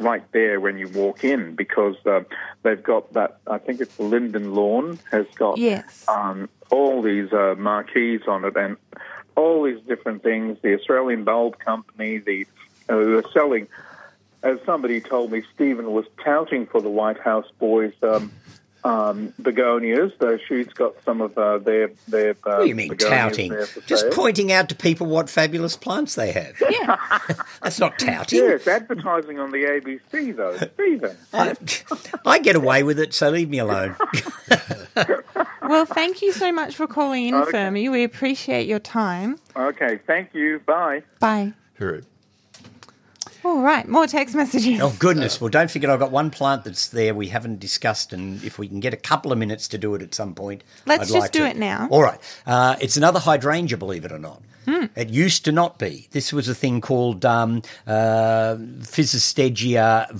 right there when you walk in because uh, they've got that. I think it's the Linden Lawn has got Yes. um, all these uh, marquees on it and all these different things. The Australian Bulb Company, the uh, who are selling. As somebody told me, Stephen was touting for the White House boys. Um, um, begonias. Uh, she's got some of uh, their their. Uh, What do you mean touting? Just sale. pointing out to people what fabulous plants they have. Yeah. That's not touting. Yes, advertising on the ABC though, Stephen. I, I get away with it, so leave me alone. Well, thank you so much for calling in, Okay. Fermi. We appreciate your time. Okay, thank you. Bye. Bye. Heard. All right, more text messages. Oh goodness! Well, don't forget I've got one plant that's there we haven't discussed, and if we can get a couple of minutes to do it at some point, Let's I'd just like do to. it now. All right, uh, it's another hydrangea, believe it or not. Hmm. It used to not be. This was a thing called um, uh, Pileostegia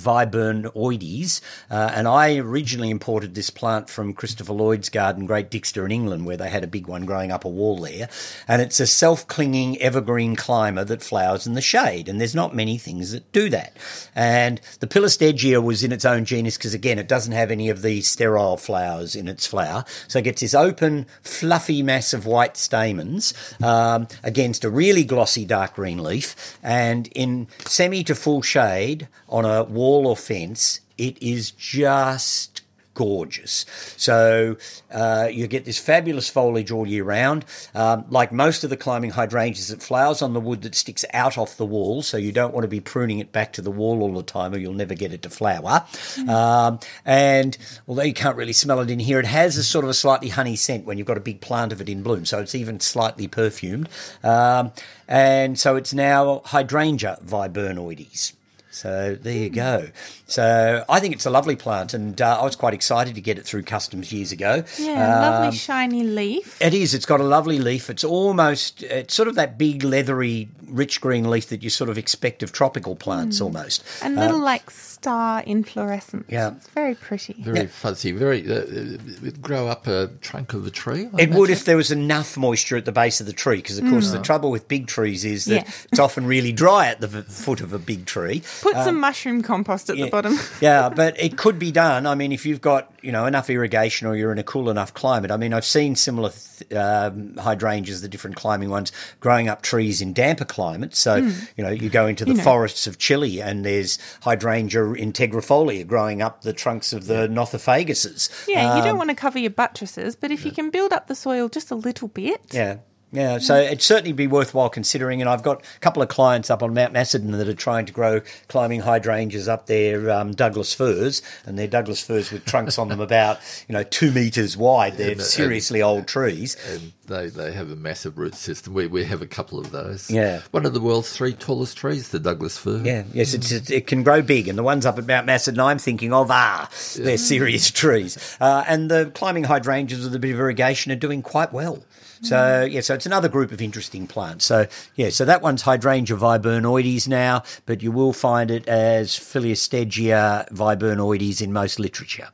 uh, and I originally imported this plant from Christopher Lloyd's garden, Great Dixter in England, where they had a big one growing up a wall there. And it's a self-clinging evergreen climber that flowers in the shade, and there's not many things that do that. And the Pileostegia was in its own genus because, again, it doesn't have any of the sterile flowers in its flower, so it gets this open, fluffy mass of white stamens um, against a really glossy dark green leaf, and in semi to full shade on a wall or fence, it is just gorgeous. So uh, you get this fabulous foliage all year round. Um, like most of the climbing hydrangeas, it flowers on the wood that sticks out off the wall, so you don't want to be pruning it back to the wall all the time, or you'll never get it to flower. Um, and although you can't really smell it in here, it has a sort of a slightly honey scent when you've got a big plant of it in bloom, so it's even slightly perfumed. Um, and so it's now hydrangea viburnoides. So there you go. So I think it's a lovely plant, and uh, I was quite excited to get it through customs years ago. Yeah, lovely Um, shiny leaf. it is. It's got a lovely leaf. It's almost, it's sort of that big, leathery, rich green leaf that you sort of expect of tropical plants almost. And little like star inflorescence. Yeah. It's very pretty. Very fuzzy, very. Uh, it would grow up a trunk of a tree. I It would if there was enough moisture at the base of the tree, because of course the trouble with big trees is that Yes. it's often really dry at the v- foot of a big tree. Put some mushroom compost at the bottom. Um, yeah, but it could be done. I mean, if you've got you know enough irrigation or you're in a cool enough climate. I mean, I've seen similar th- um, hydrangeas, the different climbing ones, growing up trees in damper climates. So you know, you go into the. You know. forests of Chile, and there's hydrangea integrifolia growing up the trunks of the Nothofaguses. Yeah, you don't Um, want to cover your buttresses, but if you can build up the soil just a little bit. Yeah. Yeah, so it'd certainly be worthwhile considering. And I've got a couple of clients up on Mount Macedon that are trying to grow climbing hydrangeas up their um, Douglas firs, and they're Douglas firs with trunks on them about you know two meters wide. They're And- seriously old trees. and they, they have a massive root system. We, we have a couple of those. Yeah. One of the world's three tallest trees, the Douglas fir. Yeah, yes, it's, it, it can grow big, and the ones up at Mount Macedon I'm thinking of are they're serious trees, uh, and the climbing hydrangeas with a bit of irrigation are doing quite well. So yeah, so it's another group of interesting plants. So yeah, so that one's hydrangea viburnoides now, but you will find it as Pileostegia viburnoides in most literature.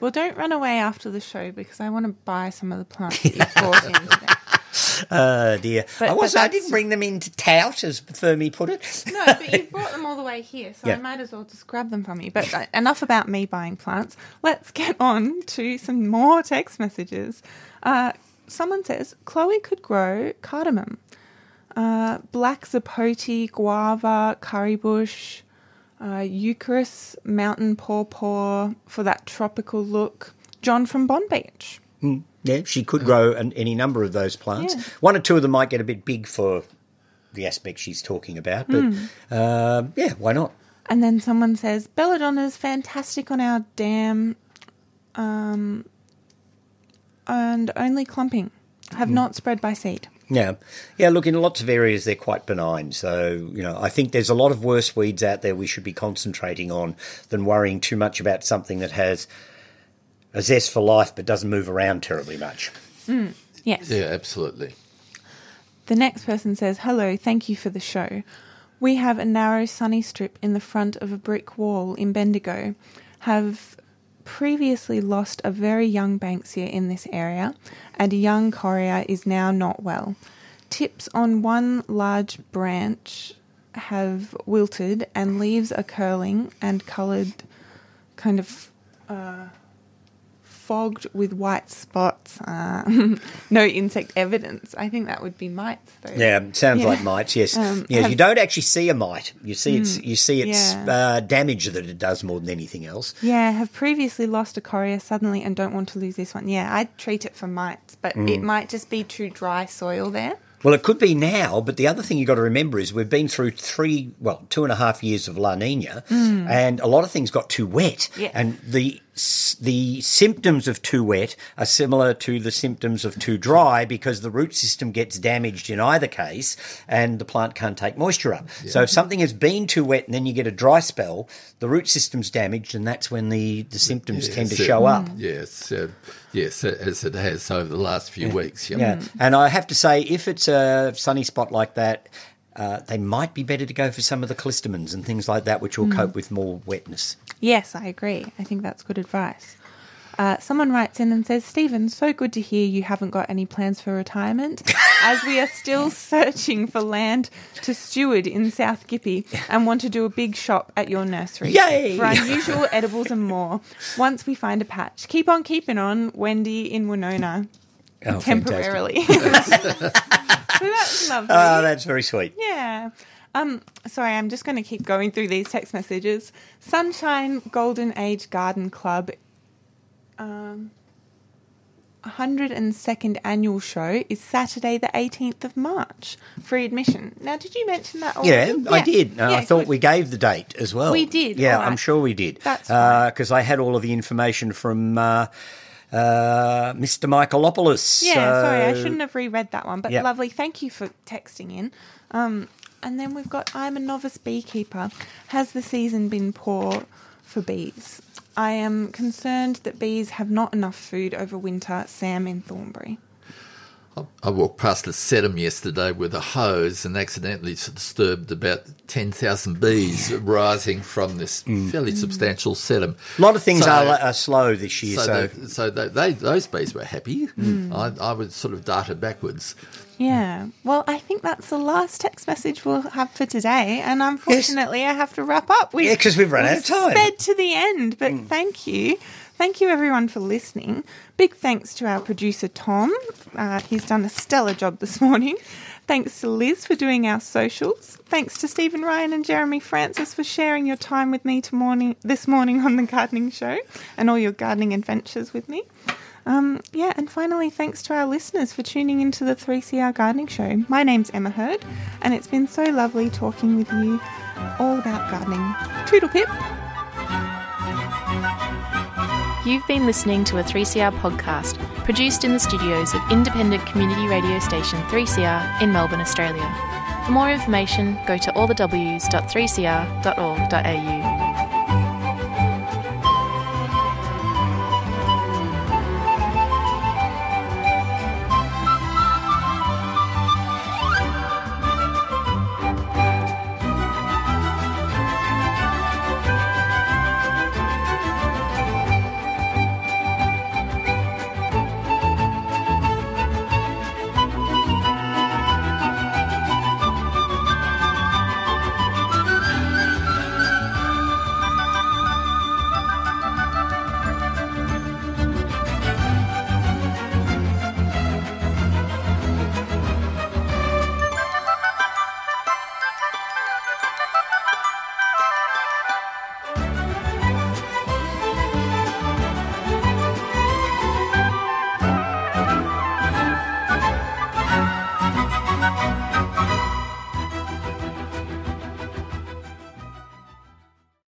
Well, don't run away after the show because I want to buy some of the plants that you've brought in today. Oh dear, But- I was I didn't bring them in to tout, as Fermi put it. No, but you've brought them all the way here, so Yeah. I might as well just grab them from you. But uh, enough about me buying plants. Let's get on to some more text messages. Uh, someone says Chloe could grow cardamom, uh, black zapote, guava, curry bush, uh, eucharis, mountain pawpaw for that tropical look. John from Bond Beach. Yeah, she could grow an, any number of those plants. Yeah. One or two of them might get a bit big for the aspect she's talking about, but um, yeah, why not? And then someone says belladonna's fantastic on our dam, um, and only clumping, have not spread by seed. Yeah, yeah. Look, in lots of areas they're quite benign. So you know, I think there's a lot of worse weeds out there we should be concentrating on than worrying too much about something that has a zest for life but doesn't move around terribly much. Mm, yes. Yeah, absolutely. The next person says, Hello, thank you for the show. We have a narrow sunny strip in the front of a brick wall in Bendigo. Have previously lost a very young Banksia in this area, and a young Correa is now not well. Tips on one large branch have wilted, and leaves are curling and coloured kind of. Uh, fogged with white spots. Uh, no insect evidence. I think that would be mites, though. Yeah, sounds Yeah. like mites. Yes, Um, yeah. have- you don't actually see a mite. You see its Mm, you see its yeah. uh, damage that it does more than anything else. Yeah, have previously lost a Correa suddenly and don't want to lose this one. Yeah, I'd treat it for mites, but Mm. it might just be too dry soil there. Well, it could be now, but the other thing you've got to remember is we've been through three, well, two and a half years of La Nina, Mm. and a lot of things got too wet. Yes. And the the symptoms of too wet are similar to the symptoms of too dry because the root system gets damaged in either case, and the plant can't take moisture up. So if something has been too wet and then you get a dry spell, the root system's damaged, and that's when the the symptoms tend to Yes, show up. Yes, uh, yes, as it has over the last few weeks. Yep. Yeah, and I have to say, if it's a sunny spot like that, uh, they might be better to go for some of the callistemons and things like that, which will Mm. cope with more wetness. Yes, I agree. I think that's good advice. Uh, someone writes in and says, Stephen, so good to hear you haven't got any plans for retirement, as we are still searching for land to steward in South Gippy and want to do a big shop at your nursery Yay! for unusual edibles and more. Once we find a patch, keep on keeping on, Wendy in Winona. Oh, temporarily. so that's lovely. Oh, that's very sweet. Yeah. Um, sorry, I'm just going to keep going through these text messages. Sunshine Golden Age Garden Club, um, 102nd annual show is Saturday, the 18th of March, free admission. Now, did you mention that? Yeah, already? I did. Uh, I thought good. we gave the date as well. We did, Yeah, all I'm sure we did. That's because I had all of the information from uh, uh, Mr. Michaelopoulos. Yeah, sorry, I shouldn't have reread that one, but Yep. lovely. Thank you for texting in. Um, and then we've got I'm a novice beekeeper. Has the season been poor for bees? I am concerned that bees have not enough food over winter. Sam in Thornbury. I walked past a sedum yesterday with a hose and accidentally disturbed about 10,000 bees rising from this fairly substantial sedum. A lot of things So- are, are slow this year. So, So, they, so they, they, those bees were happy. Mm. I, I was sort of darted backwards. Yeah. Well, I think that's the last text message we'll have for today, and unfortunately, I have to wrap up. Yeah, because we've run out of time. Sped to the end, but thank you, thank you everyone for listening. Big thanks to our producer Tom. Uh, he's done a stellar job this morning. Thanks to Liz for doing our socials. Thanks to Stephen Ryan and Jeremy Francis for sharing your time with me to morning this morning on the gardening show and all your gardening adventures with me. Um, yeah, and finally, thanks to our listeners for tuning into the 3CR Gardening Show. My name's Emma Hurd, and it's been so lovely talking with you all about gardening. Toodle pip! You've been listening to a 3CR podcast produced in the studios of independent community radio station 3CR in Melbourne, Australia. For more information, go to allthews.3cr.org.au.